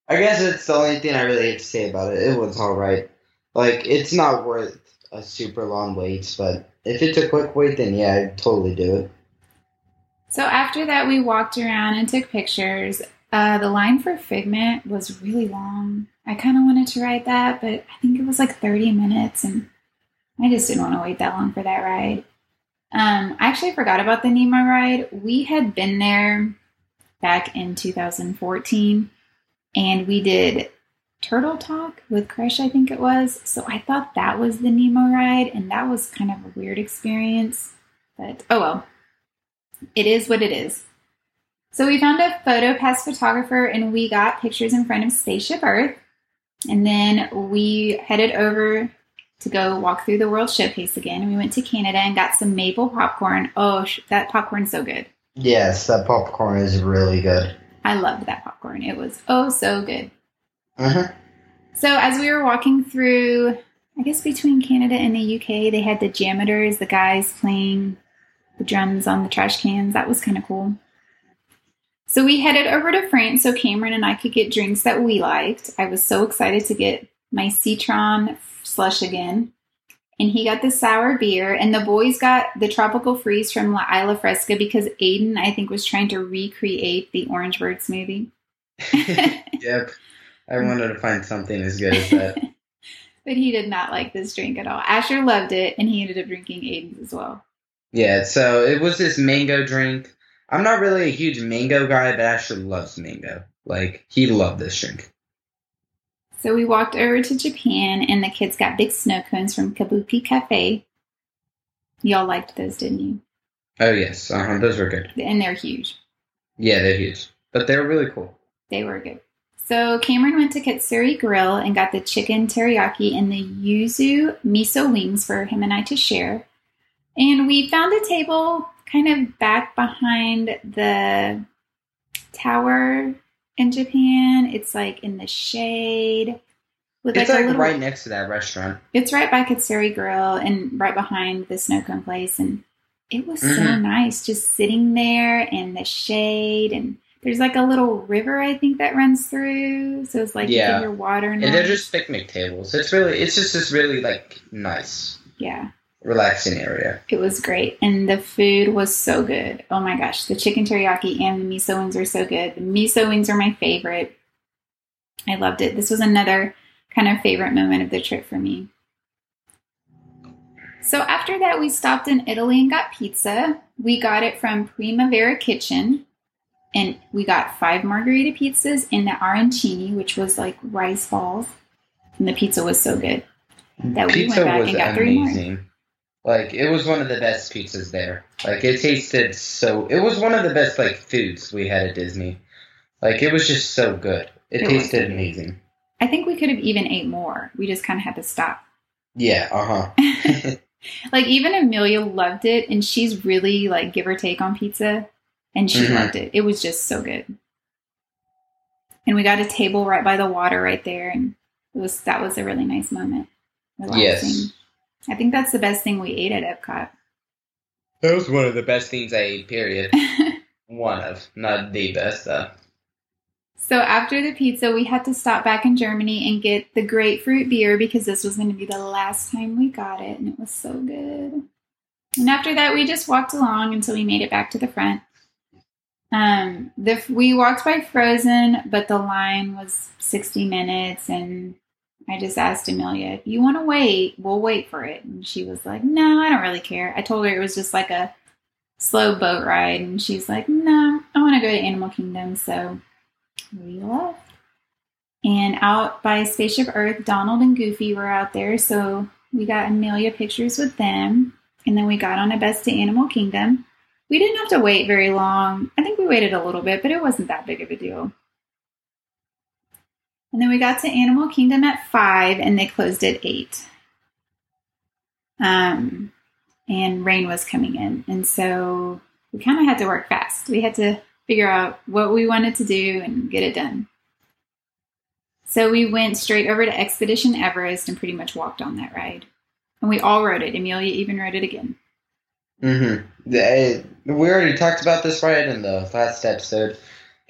S2: I guess it's the only thing I really have to say about it. It was all right. Like it's not worth a super long wait, but if it's a quick wait, then yeah, I'd totally do it.
S1: So after that, we walked around and took pictures. Uh, the line for Figment was really long. I kind of wanted to ride that, but I think it was like 30 minutes, and I just didn't want to wait that long for that ride. Um, I actually forgot about the Nemo ride. We had been there back in 2014, and we did Turtle Talk with Crush, I think it was. So I thought that was the Nemo ride, and that was kind of a weird experience. But oh well, it is what it is. So we found a photo pass photographer and we got pictures in front of Spaceship Earth. And then we headed over to go walk through the World Showcase again. We went to Canada and got some maple popcorn. Oh, that popcorn's so good.
S2: Yes, that popcorn is really good.
S1: I loved that popcorn. It was oh so good.
S2: Uh-huh.
S1: So as we were walking through, I guess between Canada and the UK, they had the JAMMitors, the guys playing the drums on the trash cans. That was kind of cool. So we headed over to France so Cameron and I could get drinks that we liked. I was so excited to get my Citron slush again. And he got the sour beer, and the boys got the tropical freeze from La Isla Fresca because Aiden, I think, was trying to recreate the Orange Bird smoothie.
S2: yep. I wanted to find something as good as that.
S1: but he did not like this drink at all. Asher loved it, and he ended up drinking Aiden's as well.
S2: Yeah, so it was this mango drink. I'm not really a huge mango guy, but Asher loves mango. Like, he loved this drink.
S1: So we walked over to Japan, and the kids got big snow cones from Kabuki Cafe. Y'all liked those, didn't you?
S2: Oh, yes. Uh-huh, those were good.
S1: And they're huge.
S2: Yeah, they're huge. But they're really cool.
S1: They were good. So Cameron went to Katsura Grill and got the chicken teriyaki and the yuzu miso wings for him and I to share. And we found a table kind of back behind the tower in Japan. It's like in the shade. With
S2: It's
S1: a
S2: like
S1: little-
S2: right next to that restaurant.
S1: It's right by Katsura Grill and right behind the snow cone place. And it was so
S2: Mhm.
S1: nice just sitting there in the shade. And there's like a little river, I think, that runs through. So it's like you
S2: Yeah.
S1: can hear water.
S2: And they're just picnic tables. It's really, it's just this really, like, nice,
S1: yeah,
S2: relaxing area.
S1: it was great. And the food was so good. Oh my gosh. The chicken teriyaki and the miso wings are so good. The miso wings are my favorite. I loved it. This was another kind of favorite moment of the trip for me. So after that, we stopped in Italy and got pizza. We got it from Primavera Kitchen, and we got five margarita pizzas in the arancini, which was like rice balls. And the pizza was so good that we
S2: Pizza
S1: went back and got three more.
S2: Like it was one of the best pizzas there. Like it tasted so. It was one of the best like foods we had at Disney. Like it was just so good. It,
S1: It
S2: tasted
S1: was.
S2: amazing.
S1: I think we could have even ate more. We just kind of had to stop.
S2: Yeah. Uh huh.
S1: like even Amelia loved it, and she's really like give or take on pizza, and she
S2: Mhm.
S1: loved it. It was just so good. And we got a table right by the water right there, and it was that was a really nice moment. Relaxing.
S2: Yes.
S1: I think that's the best thing we ate at Epcot.
S2: That was one of the best things I ate. Period. one of, not the best though.
S1: So after the pizza, we had to stop back in Germany and get the grapefruit beer because this was going to be the last time we got it, and it was so good. And after that, we just walked along until we made it back to the front. Um, the we walked by Frozen, but the line was sixty minutes, and I just asked Amelia, "If you want to wait, we'll wait for it." And she was like, "No, I don't really care." I told her it was just like a slow boat ride, and she's like, "No, I want to go to Animal Kingdom." So we left. And out by Spaceship Earth, Donald and Goofy were out there, so we got Amelia pictures with them. And then we got on a bus to Animal Kingdom. We didn't have to wait very long. I think we waited a little bit, but it wasn't that big of a deal. And then we got to Animal Kingdom at five, and they closed at eight. Um, and rain was coming in, and so we kind of had to work fast. We had to figure out what we wanted to do and get it done. So we went straight over to Expedition Everest and pretty much walked on that ride. And we all rode it. Amelia even rode it again.
S2: Mm-hmm. We already talked about this ride in the last episode,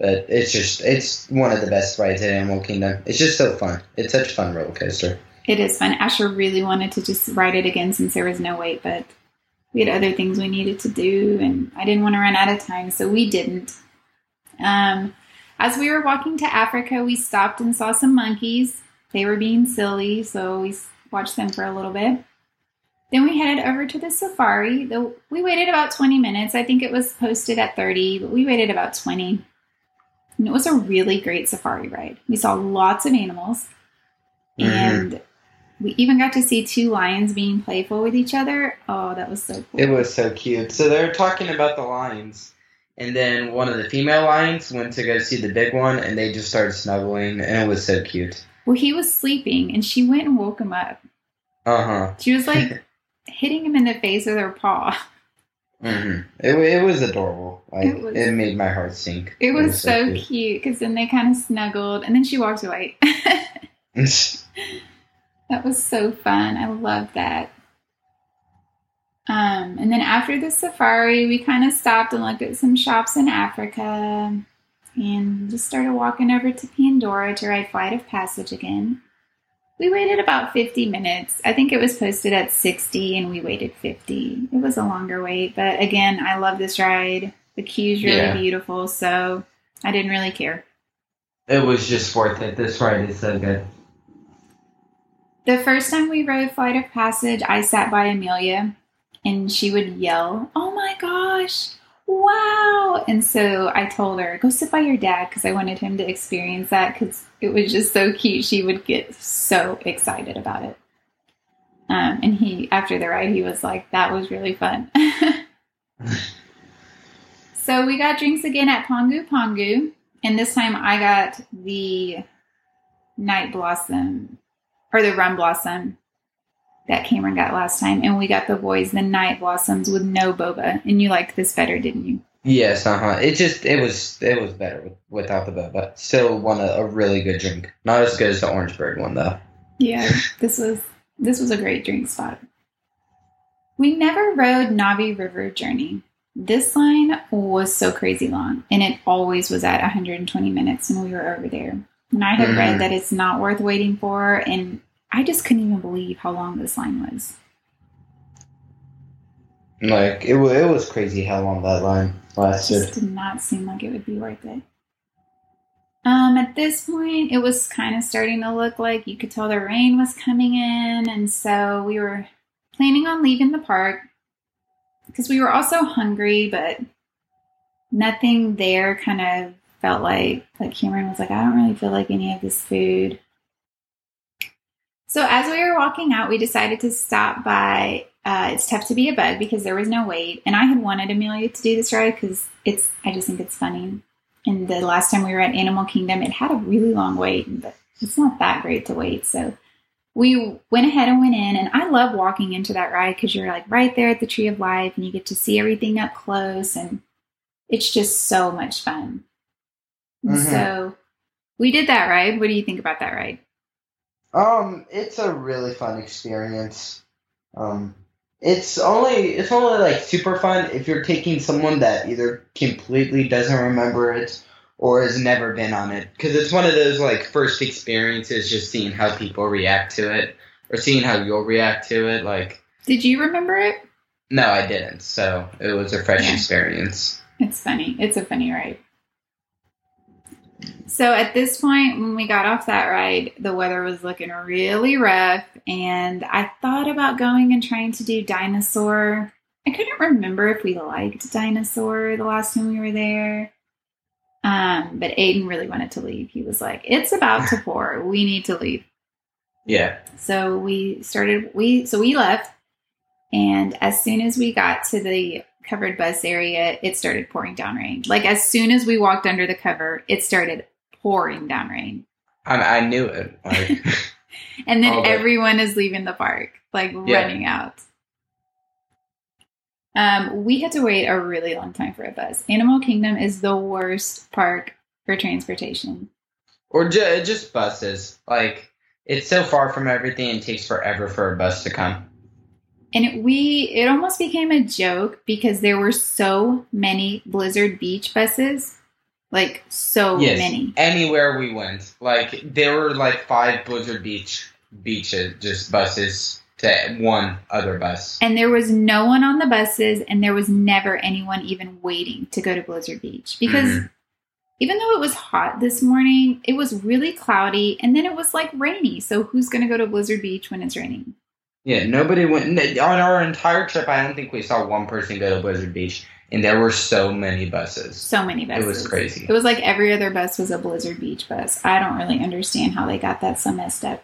S2: but it's just it's one of the best rides at Animal Kingdom. It's just so fun. It's such a fun roller coaster.
S1: It is fun. Asher really wanted to just ride it again since there was no wait, but we had other things we needed to do, and I didn't want to run out of time, so we didn't. Um, as we were walking to Africa, we stopped and saw some monkeys. They were being silly, so we watched them for a little bit. Then we headed over to the safari. Though we waited about 20 minutes. I think it was posted at 30, but we waited about 20. And it was a really great safari ride. We saw lots of animals.
S2: Mhm.
S1: And we even got to see two lions being playful with each other. Oh, that was so cool.
S2: It was so cute. So they were talking about the lions, and then one of the female lions went to go see the big one, and they just started snuggling, and it was so cute.
S1: well, he was sleeping and she went and woke him up.
S2: Uh huh.
S1: She was like hitting him in the face with her paw.
S2: Hmm It, it was adorable. Like,
S1: It
S2: it, made my heart sink.
S1: It was, so,
S2: cute.
S1: cute because then they kind of snuggled and then she walked away. that was so fun. I love that. Um, and then after the safari, we kind of stopped and looked at some shops in Africa and just started walking over to Pandora to ride Flight of Passage again. We waited about 50 minutes. I think it was posted at 60 and we waited 50. It was a longer wait, but again, I love this ride. The queue's really
S2: Yeah.
S1: beautiful, so I didn't really care.
S2: it was just worth it. This ride is so good.
S1: The first time we rode Flight of Passage, I sat by Amelia and she would yell, Oh my gosh, wow. And so I told her, Go sit by your dad because I wanted him to experience that because it was just so cute. She would get so excited about it. Um, and he, after the ride, he was like, That was really fun. so we got drinks again at Pongu Pongu. And this time I got the Night Blossom or the rum blossom that Cameron got last time, and we got the boys the night blossoms with no boba. And you liked this better, didn't you?
S2: Yes, uh huh. It just it was it was better with, without the boba. Still one a, a really good drink. Not as good as the orange bird one though.
S1: Yeah, this was this was a great drink spot. We never rode Na'vi River Journey. This line was so crazy long, and it always was at 120 minutes when we were over there. And I had
S2: Mhm.
S1: read that it's not worth waiting for, and I just couldn't even believe how long this line was.
S2: Like it it was crazy how long that line lasted.
S1: It just did not seem like it would be worth it. Um, at this point, it was kind of starting to look like you could tell the rain was coming in, and so we were planning on leaving the park because we were also hungry, but nothing there kind of felt like like Cameron was like, I don't really feel like any of this food. So as we were walking out, we decided to stop by uh, it's tough to be a bug because there was no wait, and I had wanted Amelia to do this ride because it's I just think it's funny. And the last time we were at Animal Kingdom, it had a really long wait, but it's not that great to wait. So we went ahead and went in, and I love walking into that ride because you're like right there at the Tree of Life, and you get to see everything up close, and it's just so much fun. Mm-hmm. So we did that ride. What do you think about that ride?
S2: Um, it's a really fun experience. Um, it's only it's only like super fun if you're taking someone that either completely doesn't remember it or has never been on it. Because it's one of those like first experiences just seeing how people react to it or seeing how you'll react to it like
S1: did you remember it?
S2: No i didn't. So it was a fresh yeah. experience.
S1: It's funny. It's a funny ride so at this point, when we got off that ride, the weather was looking really rough, and I thought about going and trying to do dinosaur. I couldn't remember if we liked dinosaur the last time we were there. Um, but Aiden really wanted to leave. He was like, "It's about to pour. We need to leave."
S2: Yeah.
S1: So we started. We so we left, and as soon as we got to the covered bus area, it started pouring down rain. Like as soon as we walked under the cover, it started pouring down rain.
S2: I, I knew it. Like,
S1: and then everyone is leaving the park, like yeah. running out. Um, we had to wait a really long time for a bus. Animal Kingdom is the worst park for transportation.
S2: Or ju- just buses. Like, it's so far from everything, it takes forever for a bus to come.
S1: And it, we, it almost became a joke because there were so many Blizzard Beach buses like so yes, many.
S2: Anywhere we went, like there were like five Blizzard Beach beaches, just buses to one other bus.
S1: And there was no one on the buses, and there was never anyone even waiting to go to Blizzard Beach because. Mm-hmm. Even though it was hot this morning, it was really cloudy and then it was like rainy. So, who's going to go to Blizzard Beach when it's raining?
S2: Yeah, nobody went. On our entire trip, I don't think we saw one person go to Blizzard Beach and there were so many buses.
S1: So many buses.
S2: It was crazy.
S1: It was like every other bus was a Blizzard Beach bus. I don't really understand how they got that so messed up.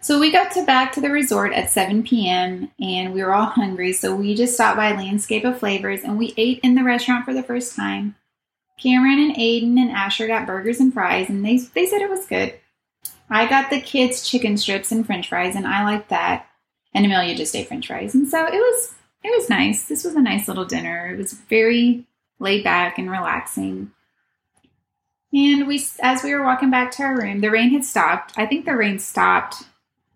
S1: So we got to back to the resort at 7 p.m. and we were all hungry, so we just stopped by Landscape of Flavors and we ate in the restaurant for the first time. Cameron and Aiden and Asher got burgers and fries and they they said it was good. I got the kids chicken strips and french fries and I liked that. And Amelia just ate french fries. And so it was it was nice. This was a nice little dinner. It was very laid back and relaxing. And we, as we were walking back to our room, the rain had stopped. I think the rain stopped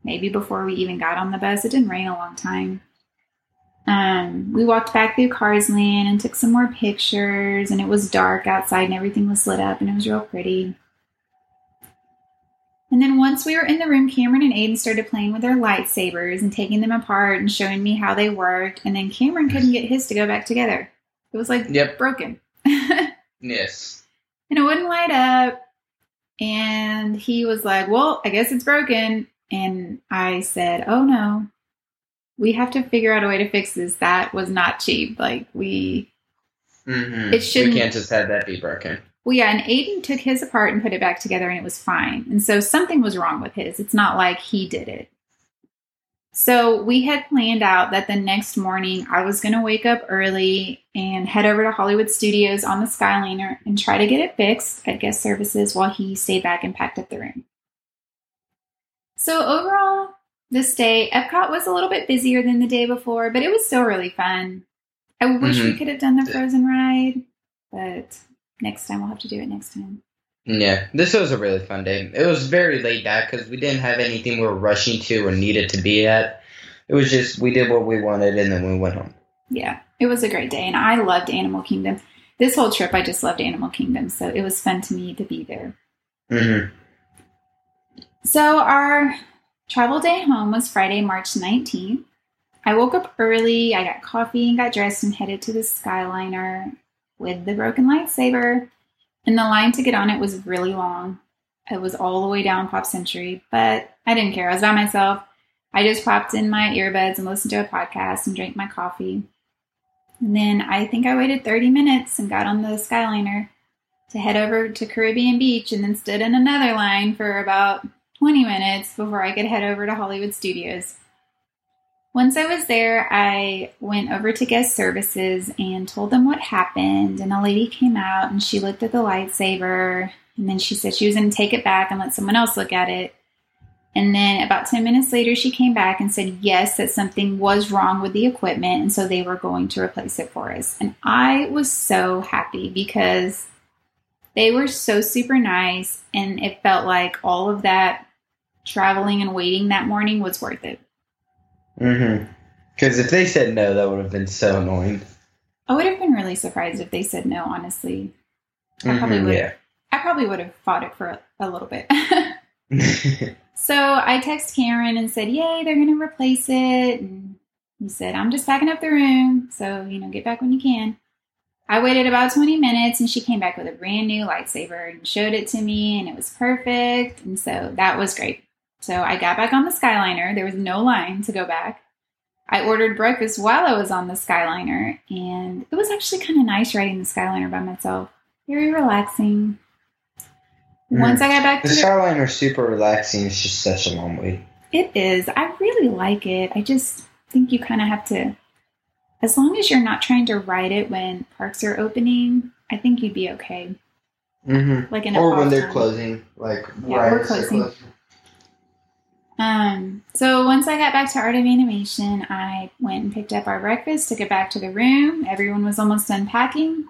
S1: maybe before we even got on the bus. It didn't rain a long time. Um, we walked back through Cars Land and took some more pictures, and it was dark outside and everything was lit up and it was real pretty. And then once we were in the room, Cameron and Aiden started playing with their lightsabers and taking them apart and showing me how they worked. And then Cameron couldn't get his to go back together. It was like
S2: yep.
S1: broken.
S2: yes.
S1: And it wouldn't light up. And he was like, Well, I guess it's broken. And I said, Oh no, we have to figure out a way to fix this. That was not cheap. Like we,
S2: mm-hmm. it shouldn't. We can't just have that be broken.
S1: Well, yeah, and Aiden took his apart and put it back together and it was fine. And so something was wrong with his. It's not like he did it. So we had planned out that the next morning I was going to wake up early and head over to Hollywood Studios on the Skyliner and try to get it fixed at guest services while he stayed back and packed up the room. So overall, this day, Epcot was a little bit busier than the day before, but it was still really fun. I wish mm-hmm. we could have done the Frozen ride, but next time we'll have to do it next time.
S2: Yeah, this was a really fun day. It was very laid back because we didn't have anything we were rushing to or needed to be at. It was just we did what we wanted and then we went home.
S1: Yeah, it was a great day, and I loved Animal Kingdom. This whole trip, I just loved Animal Kingdom, so it was fun to me to be there.
S2: Mm-hmm.
S1: So our travel day home was Friday, March 19th. I woke up early, I got coffee and got dressed and headed to the Skyliner with the broken lightsaber. And the line to get on it was really long. It was all the way down Pop Century, but I didn't care. I was by myself. I just popped in my earbuds and listened to a podcast and drank my coffee. And then I think I waited 30 minutes and got on the Skyliner to head over to Caribbean Beach and then stood in another line for about 20 minutes before I could head over to Hollywood Studios. Once I was there, I went over to guest services and told them what happened. And a lady came out and she looked at the lightsaber and then she said she was going to take it back and let someone else look at it. And then about 10 minutes later, she came back and said, yes, that something was wrong with the equipment. And so they were going to replace it for us. And I was so happy because they were so super nice. And it felt like all of that traveling and waiting that morning was worth it.
S2: Mm-hmm. Because if they said no, that would have been so annoying.
S1: I would have been really surprised if they said no, honestly. I probably
S2: Mhm,
S1: would
S2: yeah.
S1: I probably would have fought it for a, a little bit. so I text Cameron and said, Yay, they're gonna replace it. And he said, I'm just packing up the room, so you know, get back when you can. I waited about 20 minutes and she came back with a brand new lightsaber and showed it to me and it was perfect. And so that was great. So I got back on the Skyliner. There was no line to go back. I ordered breakfast while I was on the Skyliner and it was actually kind of nice riding the Skyliner by myself. Very relaxing. Once I got back
S2: the
S1: to the
S2: Starliner is super relaxing. It's just such a long way.
S1: It is. I really like it. I just think you kind of have to, as long as you're not trying to ride it when parks are opening, I think you'd be okay.
S2: Mm-hmm.
S1: Like in
S2: Or when they're
S1: time.
S2: closing, like
S1: Yeah,
S2: right
S1: we're closing.
S2: closing.
S1: Um, so once I got back to Art of Animation, I went and picked up our breakfast, took it back to the room. Everyone was almost done packing.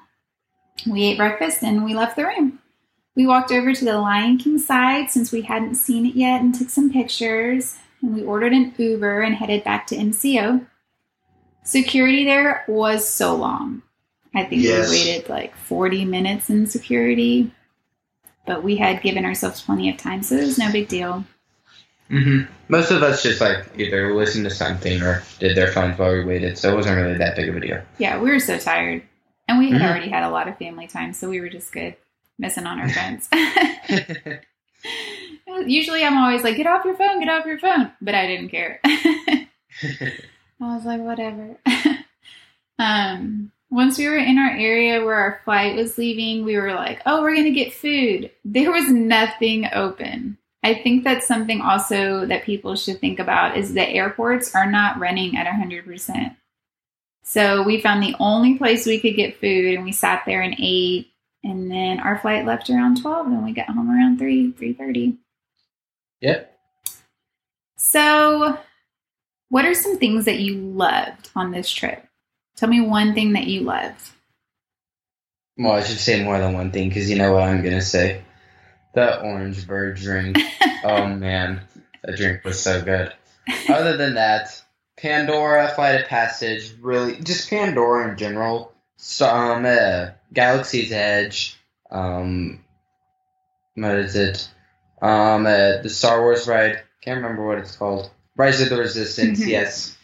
S1: We ate breakfast and we left the room. We walked over to the Lion King side since we hadn't seen it yet and took some pictures. And we ordered an Uber and headed back to MCO. Security there was so long. I think
S2: Yes.
S1: we waited like 40 minutes in security, but we had given ourselves plenty of time, so it was no big deal.
S2: Mm-hmm. Most of us just like either listened to something or did their phones while we waited, so it wasn't really that big of a deal.
S1: Yeah, we were so tired. And we had
S2: Mhm.
S1: already had a lot of family time, so we were just good missing on our friends. Usually I'm always like, get off your phone, get off your phone. But I didn't care. I was like, whatever. um, once we were in our area where our flight was leaving, we were like, oh, we're going to get food. There was nothing open. I think that's something also that people should think about is that airports are not running at 100%. So we found the only place we could get food and we sat there and ate and then our flight left around 12 and we got home around 3 3:30.
S2: yep.
S1: So, what are some things that you loved on this trip? Tell me one thing that you loved.
S2: Well, I should say more than one thing because you know what I'm gonna say. The orange bird drink. oh man, that drink was so good. Other than that, Pandora, Flight of Passage, really just Pandora in general. Some uh, Galaxy's Edge. Um, what is it? Um, uh, the Star Wars ride. Can't remember what it's called. Rise of the Resistance.
S1: Mhm.
S2: yes,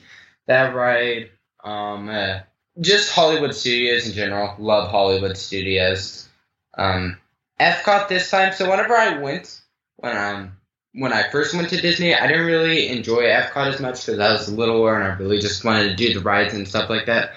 S2: that ride. Um, uh, just Hollywood Studios in general. Love Hollywood Studios. Um, Epcot this time. So whenever I went, when um when I first went to Disney, I didn't really enjoy Epcot as much because I was littler and I really just wanted to do the rides and stuff like that.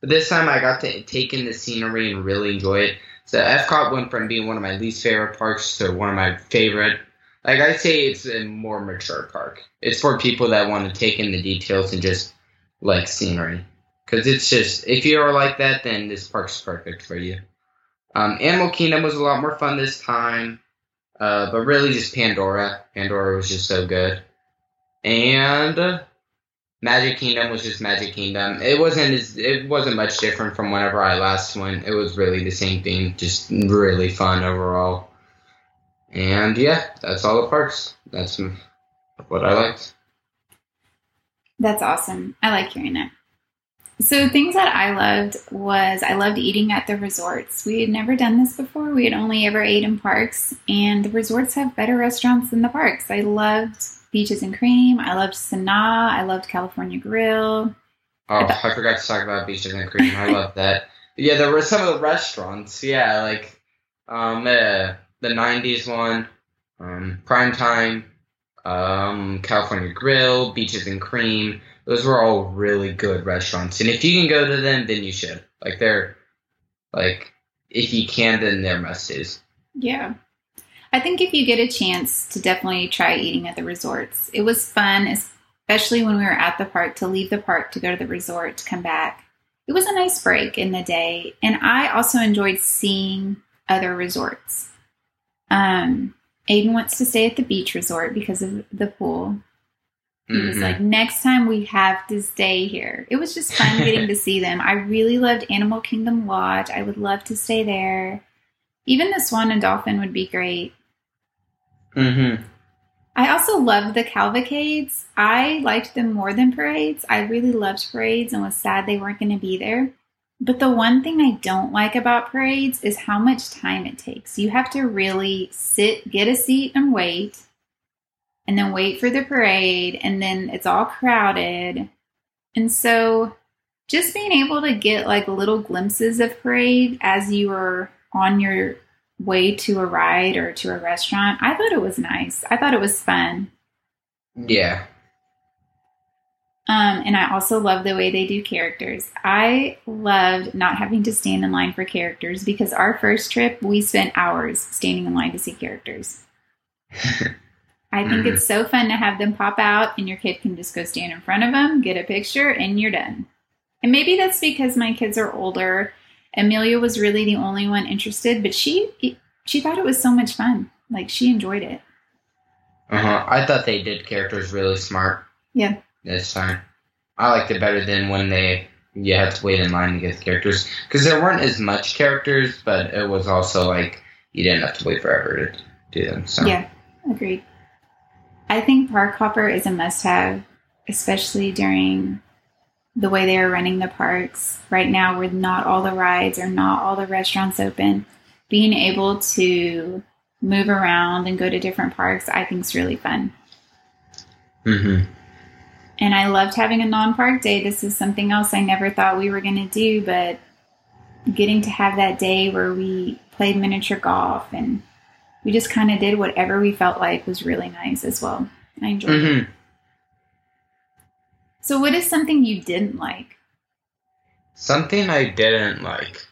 S2: But this time I got to take in the scenery and really enjoy it. So Epcot went from being one of my least favorite parks to one of my favorite. Like I say, it's a more mature park. It's for people that want to take in the details and just like scenery. Because it's just if you're like that, then this park's perfect for you. Um, Animal Kingdom was a lot more fun this time, uh, but really just Pandora. Pandora was just so good, and Magic Kingdom was just Magic Kingdom. It wasn't as it wasn't much different from whenever I last went. It was really the same thing, just really fun overall. And yeah, that's all the parks. That's what I liked.
S1: That's awesome. I like hearing that. So, things that I loved was I loved eating at the resorts. We had never done this before. We had only ever ate in parks, and the resorts have better restaurants than the parks. I loved Beaches and Cream. I loved Sanaa. I loved California Grill.
S2: Oh, I forgot to talk about Beaches and Cream. I love that. Yeah, there were some of the restaurants. Yeah, like um, uh, the '90s one, um, Prime Time, um, California Grill, Beaches and Cream. Those were all really good restaurants, and if you can go to them, then you should. Like they're like if you can, then they're must-dos.
S1: Yeah. I think if you get a chance to definitely try eating at the resorts, it was fun, especially when we were at the park, to leave the park to go to the resort to come back. It was a nice break in the day. And I also enjoyed seeing other resorts. Um, Aiden wants to stay at the beach resort because of the pool. He was
S2: Mhm.
S1: like, next time we have to stay here. It was just fun getting to see them. I really loved Animal Kingdom Lodge. I would love to stay there. Even the Swan and Dolphin would be great.
S2: Mhm.
S1: I also loved the cavalcades. I liked them more than parades. I really loved parades and was sad they weren't going to be there. But the one thing I don't like about parades is how much time it takes. You have to really sit, get a seat, and wait, and then wait for the parade, and then it's all crowded. And so just being able to get like little glimpses of parade as you are on your way to a ride or to a restaurant, I thought it was nice. I thought it was fun.
S2: Yeah.
S1: Um, and I also love the way they do characters. I loved not having to stand in line for characters because our first trip, we spent hours standing in line to see characters. I think
S2: Mhm.
S1: it's so fun to have them pop out and your kid can just go stand in front of them, get a picture, and you're done. And maybe that's because my kids are older. Amelia was really the only one interested, but she she thought it was so much fun. Like she enjoyed it.
S2: Uh huh. I thought they did characters really smart
S1: Yeah.
S2: this time. I liked it better than when they you had to wait in line to get the characters because there weren't as much characters, but it was also like you didn't have to wait forever to do them. So
S1: Yeah, agreed. I think Park Hopper is a must have, especially during the way they are running the parks right now, where not all the rides or not all the restaurants open. Being able to move around and go to different parks, I think is really fun.
S2: hmm
S1: And I loved having a non park day. This is something else I never thought we were going to do, but getting to have that day where we played miniature golf and we just kind of did whatever we felt like was really nice as well. I enjoyed it.
S2: hmm
S1: So, what is something you didn't like?
S2: Something I didn't like.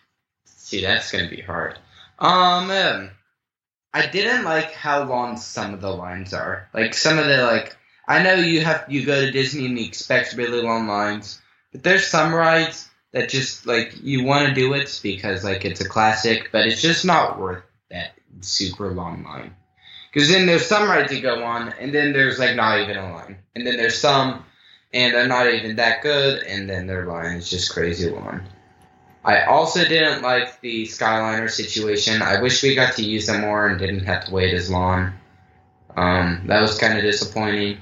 S2: See, that's gonna be hard. Um, um, I didn't like how long some of the lines are. Like some of the like, I know you have you go to Disney and you expect really long lines, but there's some rides that just like you want to do it because like it's a classic, but it's just not worth that super long line. Because then there's some rides you go on, and then there's like not even a line, and then there's some and they're not even that good, and then their line is just crazy long. I also didn't like the Skyliner situation. I wish we got to use them more and didn't have to wait as long. Um, that was kind of disappointing.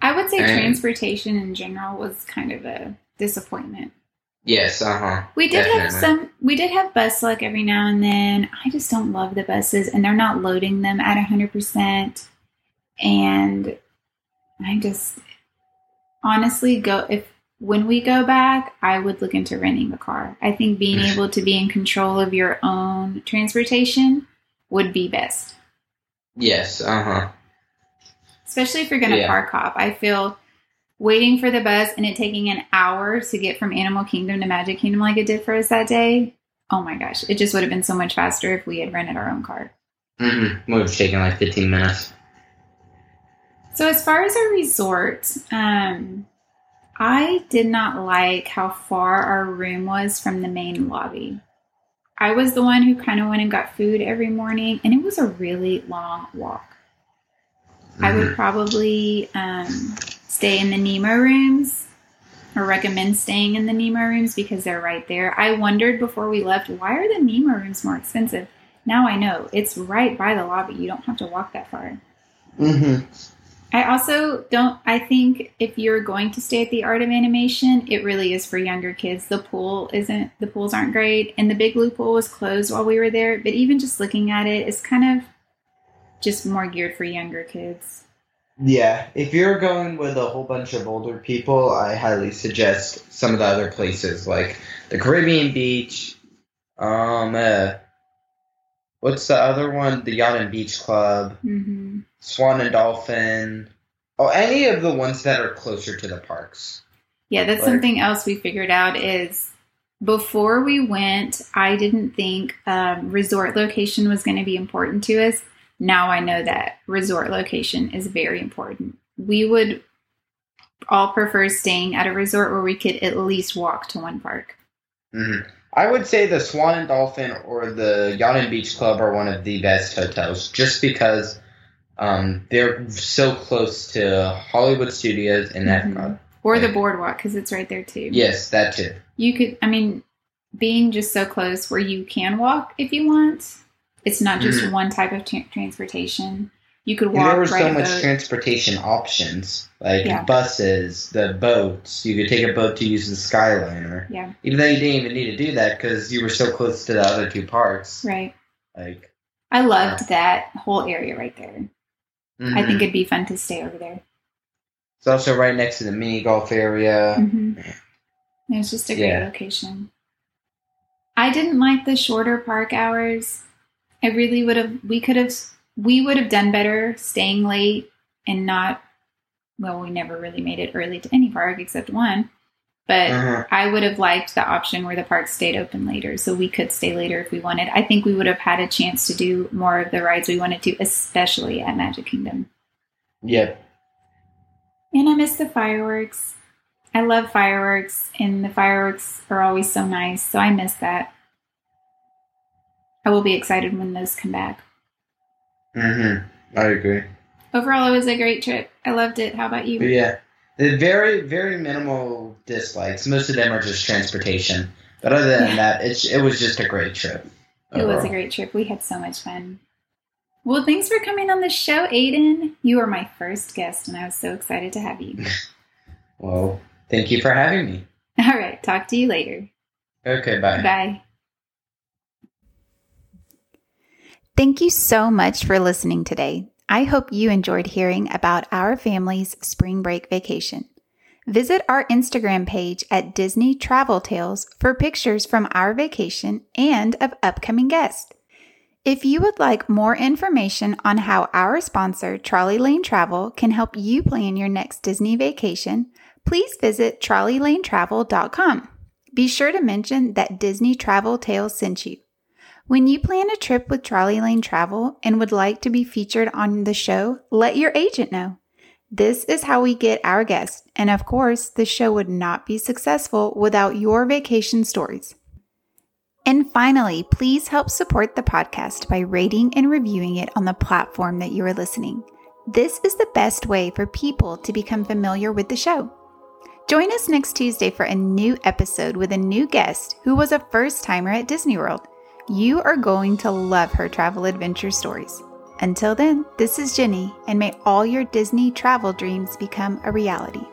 S1: I would say
S2: And-
S1: transportation in general was kind of a disappointment.
S2: Yes, uh huh.
S1: We did have some, we did have bus luck every now and then. I just don't love the buses, and they're not loading them at 100%. And I just honestly go, if when we go back, I would look into renting a car. I think being able to be in control of your own transportation would be best.
S2: Yes, uh huh.
S1: especially if you're going to
S2: Yeah.
S1: park hop. I feel waiting for the bus and it taking an hour to get from Animal Kingdom to Magic Kingdom like it did for us that day. Oh my gosh, it just would have been so much faster if we had rented our own car.
S2: Mm-hmm. Would have taken like 15 minutes.
S1: So as far as our resort, um, I did not like how far our room was from the main lobby. I was the one who kind of went and got food every morning, and it was a really long walk. I would
S2: Mhm.
S1: probably um, stay in the Nemo rooms or recommend staying in the Nemo rooms because they're right there. I wondered before we left, why are the Nemo rooms more expensive? Now I know. It's right by the lobby. You don't have to walk that far.
S2: Mm-hmm.
S1: I also don't, I think if you're going to stay at the Art of Animation, it really is for younger kids. The pool isn't, the pools aren't great. And the Big Blue Pool was closed while we were there. But even just looking at it, it's kind of just more geared for younger kids.
S2: Yeah, if you're going with a whole bunch of older people, I highly suggest some of the other places like the Caribbean Beach. Um, uh, what's the other one? The Yacht and Beach Club,
S1: hmm
S2: Swan and Dolphin. Oh, any of the ones that are closer to the parks.
S1: Yeah, that's
S2: Like-
S1: something else we figured out is before we went, I didn't think um, resort location was going to be important to us. Now I know that resort location is very important. We would all prefer staying at a resort where we could at least walk to one park.
S2: Mm-hmm. I would say the Swan and Dolphin or the Yacht and Beach Club are one of the best hotels, just because um, they're so close to Hollywood Studios and that.
S1: Mhm. Or the boardwalk because it's right there too.
S2: Yes, that too.
S1: You could, I mean, being just so close where you can walk if you want. It's not just one type of tra- transportation. You could
S2: Mm-hmm. And
S1: walk
S2: there were so much
S1: boat.
S2: transportation options, like
S1: Yeah.
S2: buses, the boats. You could take a boat to use the Skyliner,
S1: yeah,
S2: even though you didn't even need to do that because you were so close to the other two parks.
S1: right.
S2: Like,
S1: I loved that whole area right there. I
S2: mhm.
S1: think it'd be fun to stay over there.
S2: it's also right next to the mini golf area.
S1: hmm It was just a great
S2: Yeah.
S1: location. I didn't like the shorter park hours. I really would have. We could have. We would have done better staying late and not. Well, we never really made it early to any park except one. But
S2: Uh-huh.
S1: I would have liked the option where the park stayed open later, so we could stay later if we wanted. I think we would have had a chance to do more of the rides we wanted to, especially at Magic Kingdom.
S2: Yep.
S1: And I miss the fireworks. I love fireworks, and the fireworks are always so nice, so I miss that. I will be excited when those come back.
S2: Mm-hmm. I agree.
S1: Overall, it was a great trip. I loved it. How about
S2: But
S1: you?
S2: yeah, the very very minimal dislikes. Most of them are just transportation. But other than
S1: Yeah.
S2: that, it's it was just a great trip.
S1: It was a great trip. We had so much fun. Well, thanks for coming on the show, Aiden. You were my first guest, and I was so excited to have you.
S2: Well, thank you for having me.
S1: All right, talk to you later.
S2: Okay, bye.
S1: Bye.
S3: Thank you so much for listening today. I hope you enjoyed hearing about our family's spring break vacation. Visit our Instagram page at Disney Travel Tales for pictures from our vacation and of upcoming guests. If you would like more information on how our sponsor, Trolley Lane Travel, can help you plan your next Disney vacation, please visit trolleylanetravel.com. Be sure to mention that Disney Travel Tales sent you. When you plan a trip with Trolley Lane Travel and would like to be featured on the show, let your agent know. This is how we get our guests, and of course, the show would not be successful without your vacation stories. And finally, please help support the podcast by rating and reviewing it on the platform that you are listening. This is the best way for people to become familiar with the show. Join us next Tuesday for a new episode with a new guest who was a first timer at Disney World. You are going to love her travel adventure stories. Until then, this is Jenny, and may all your Disney travel dreams become a reality.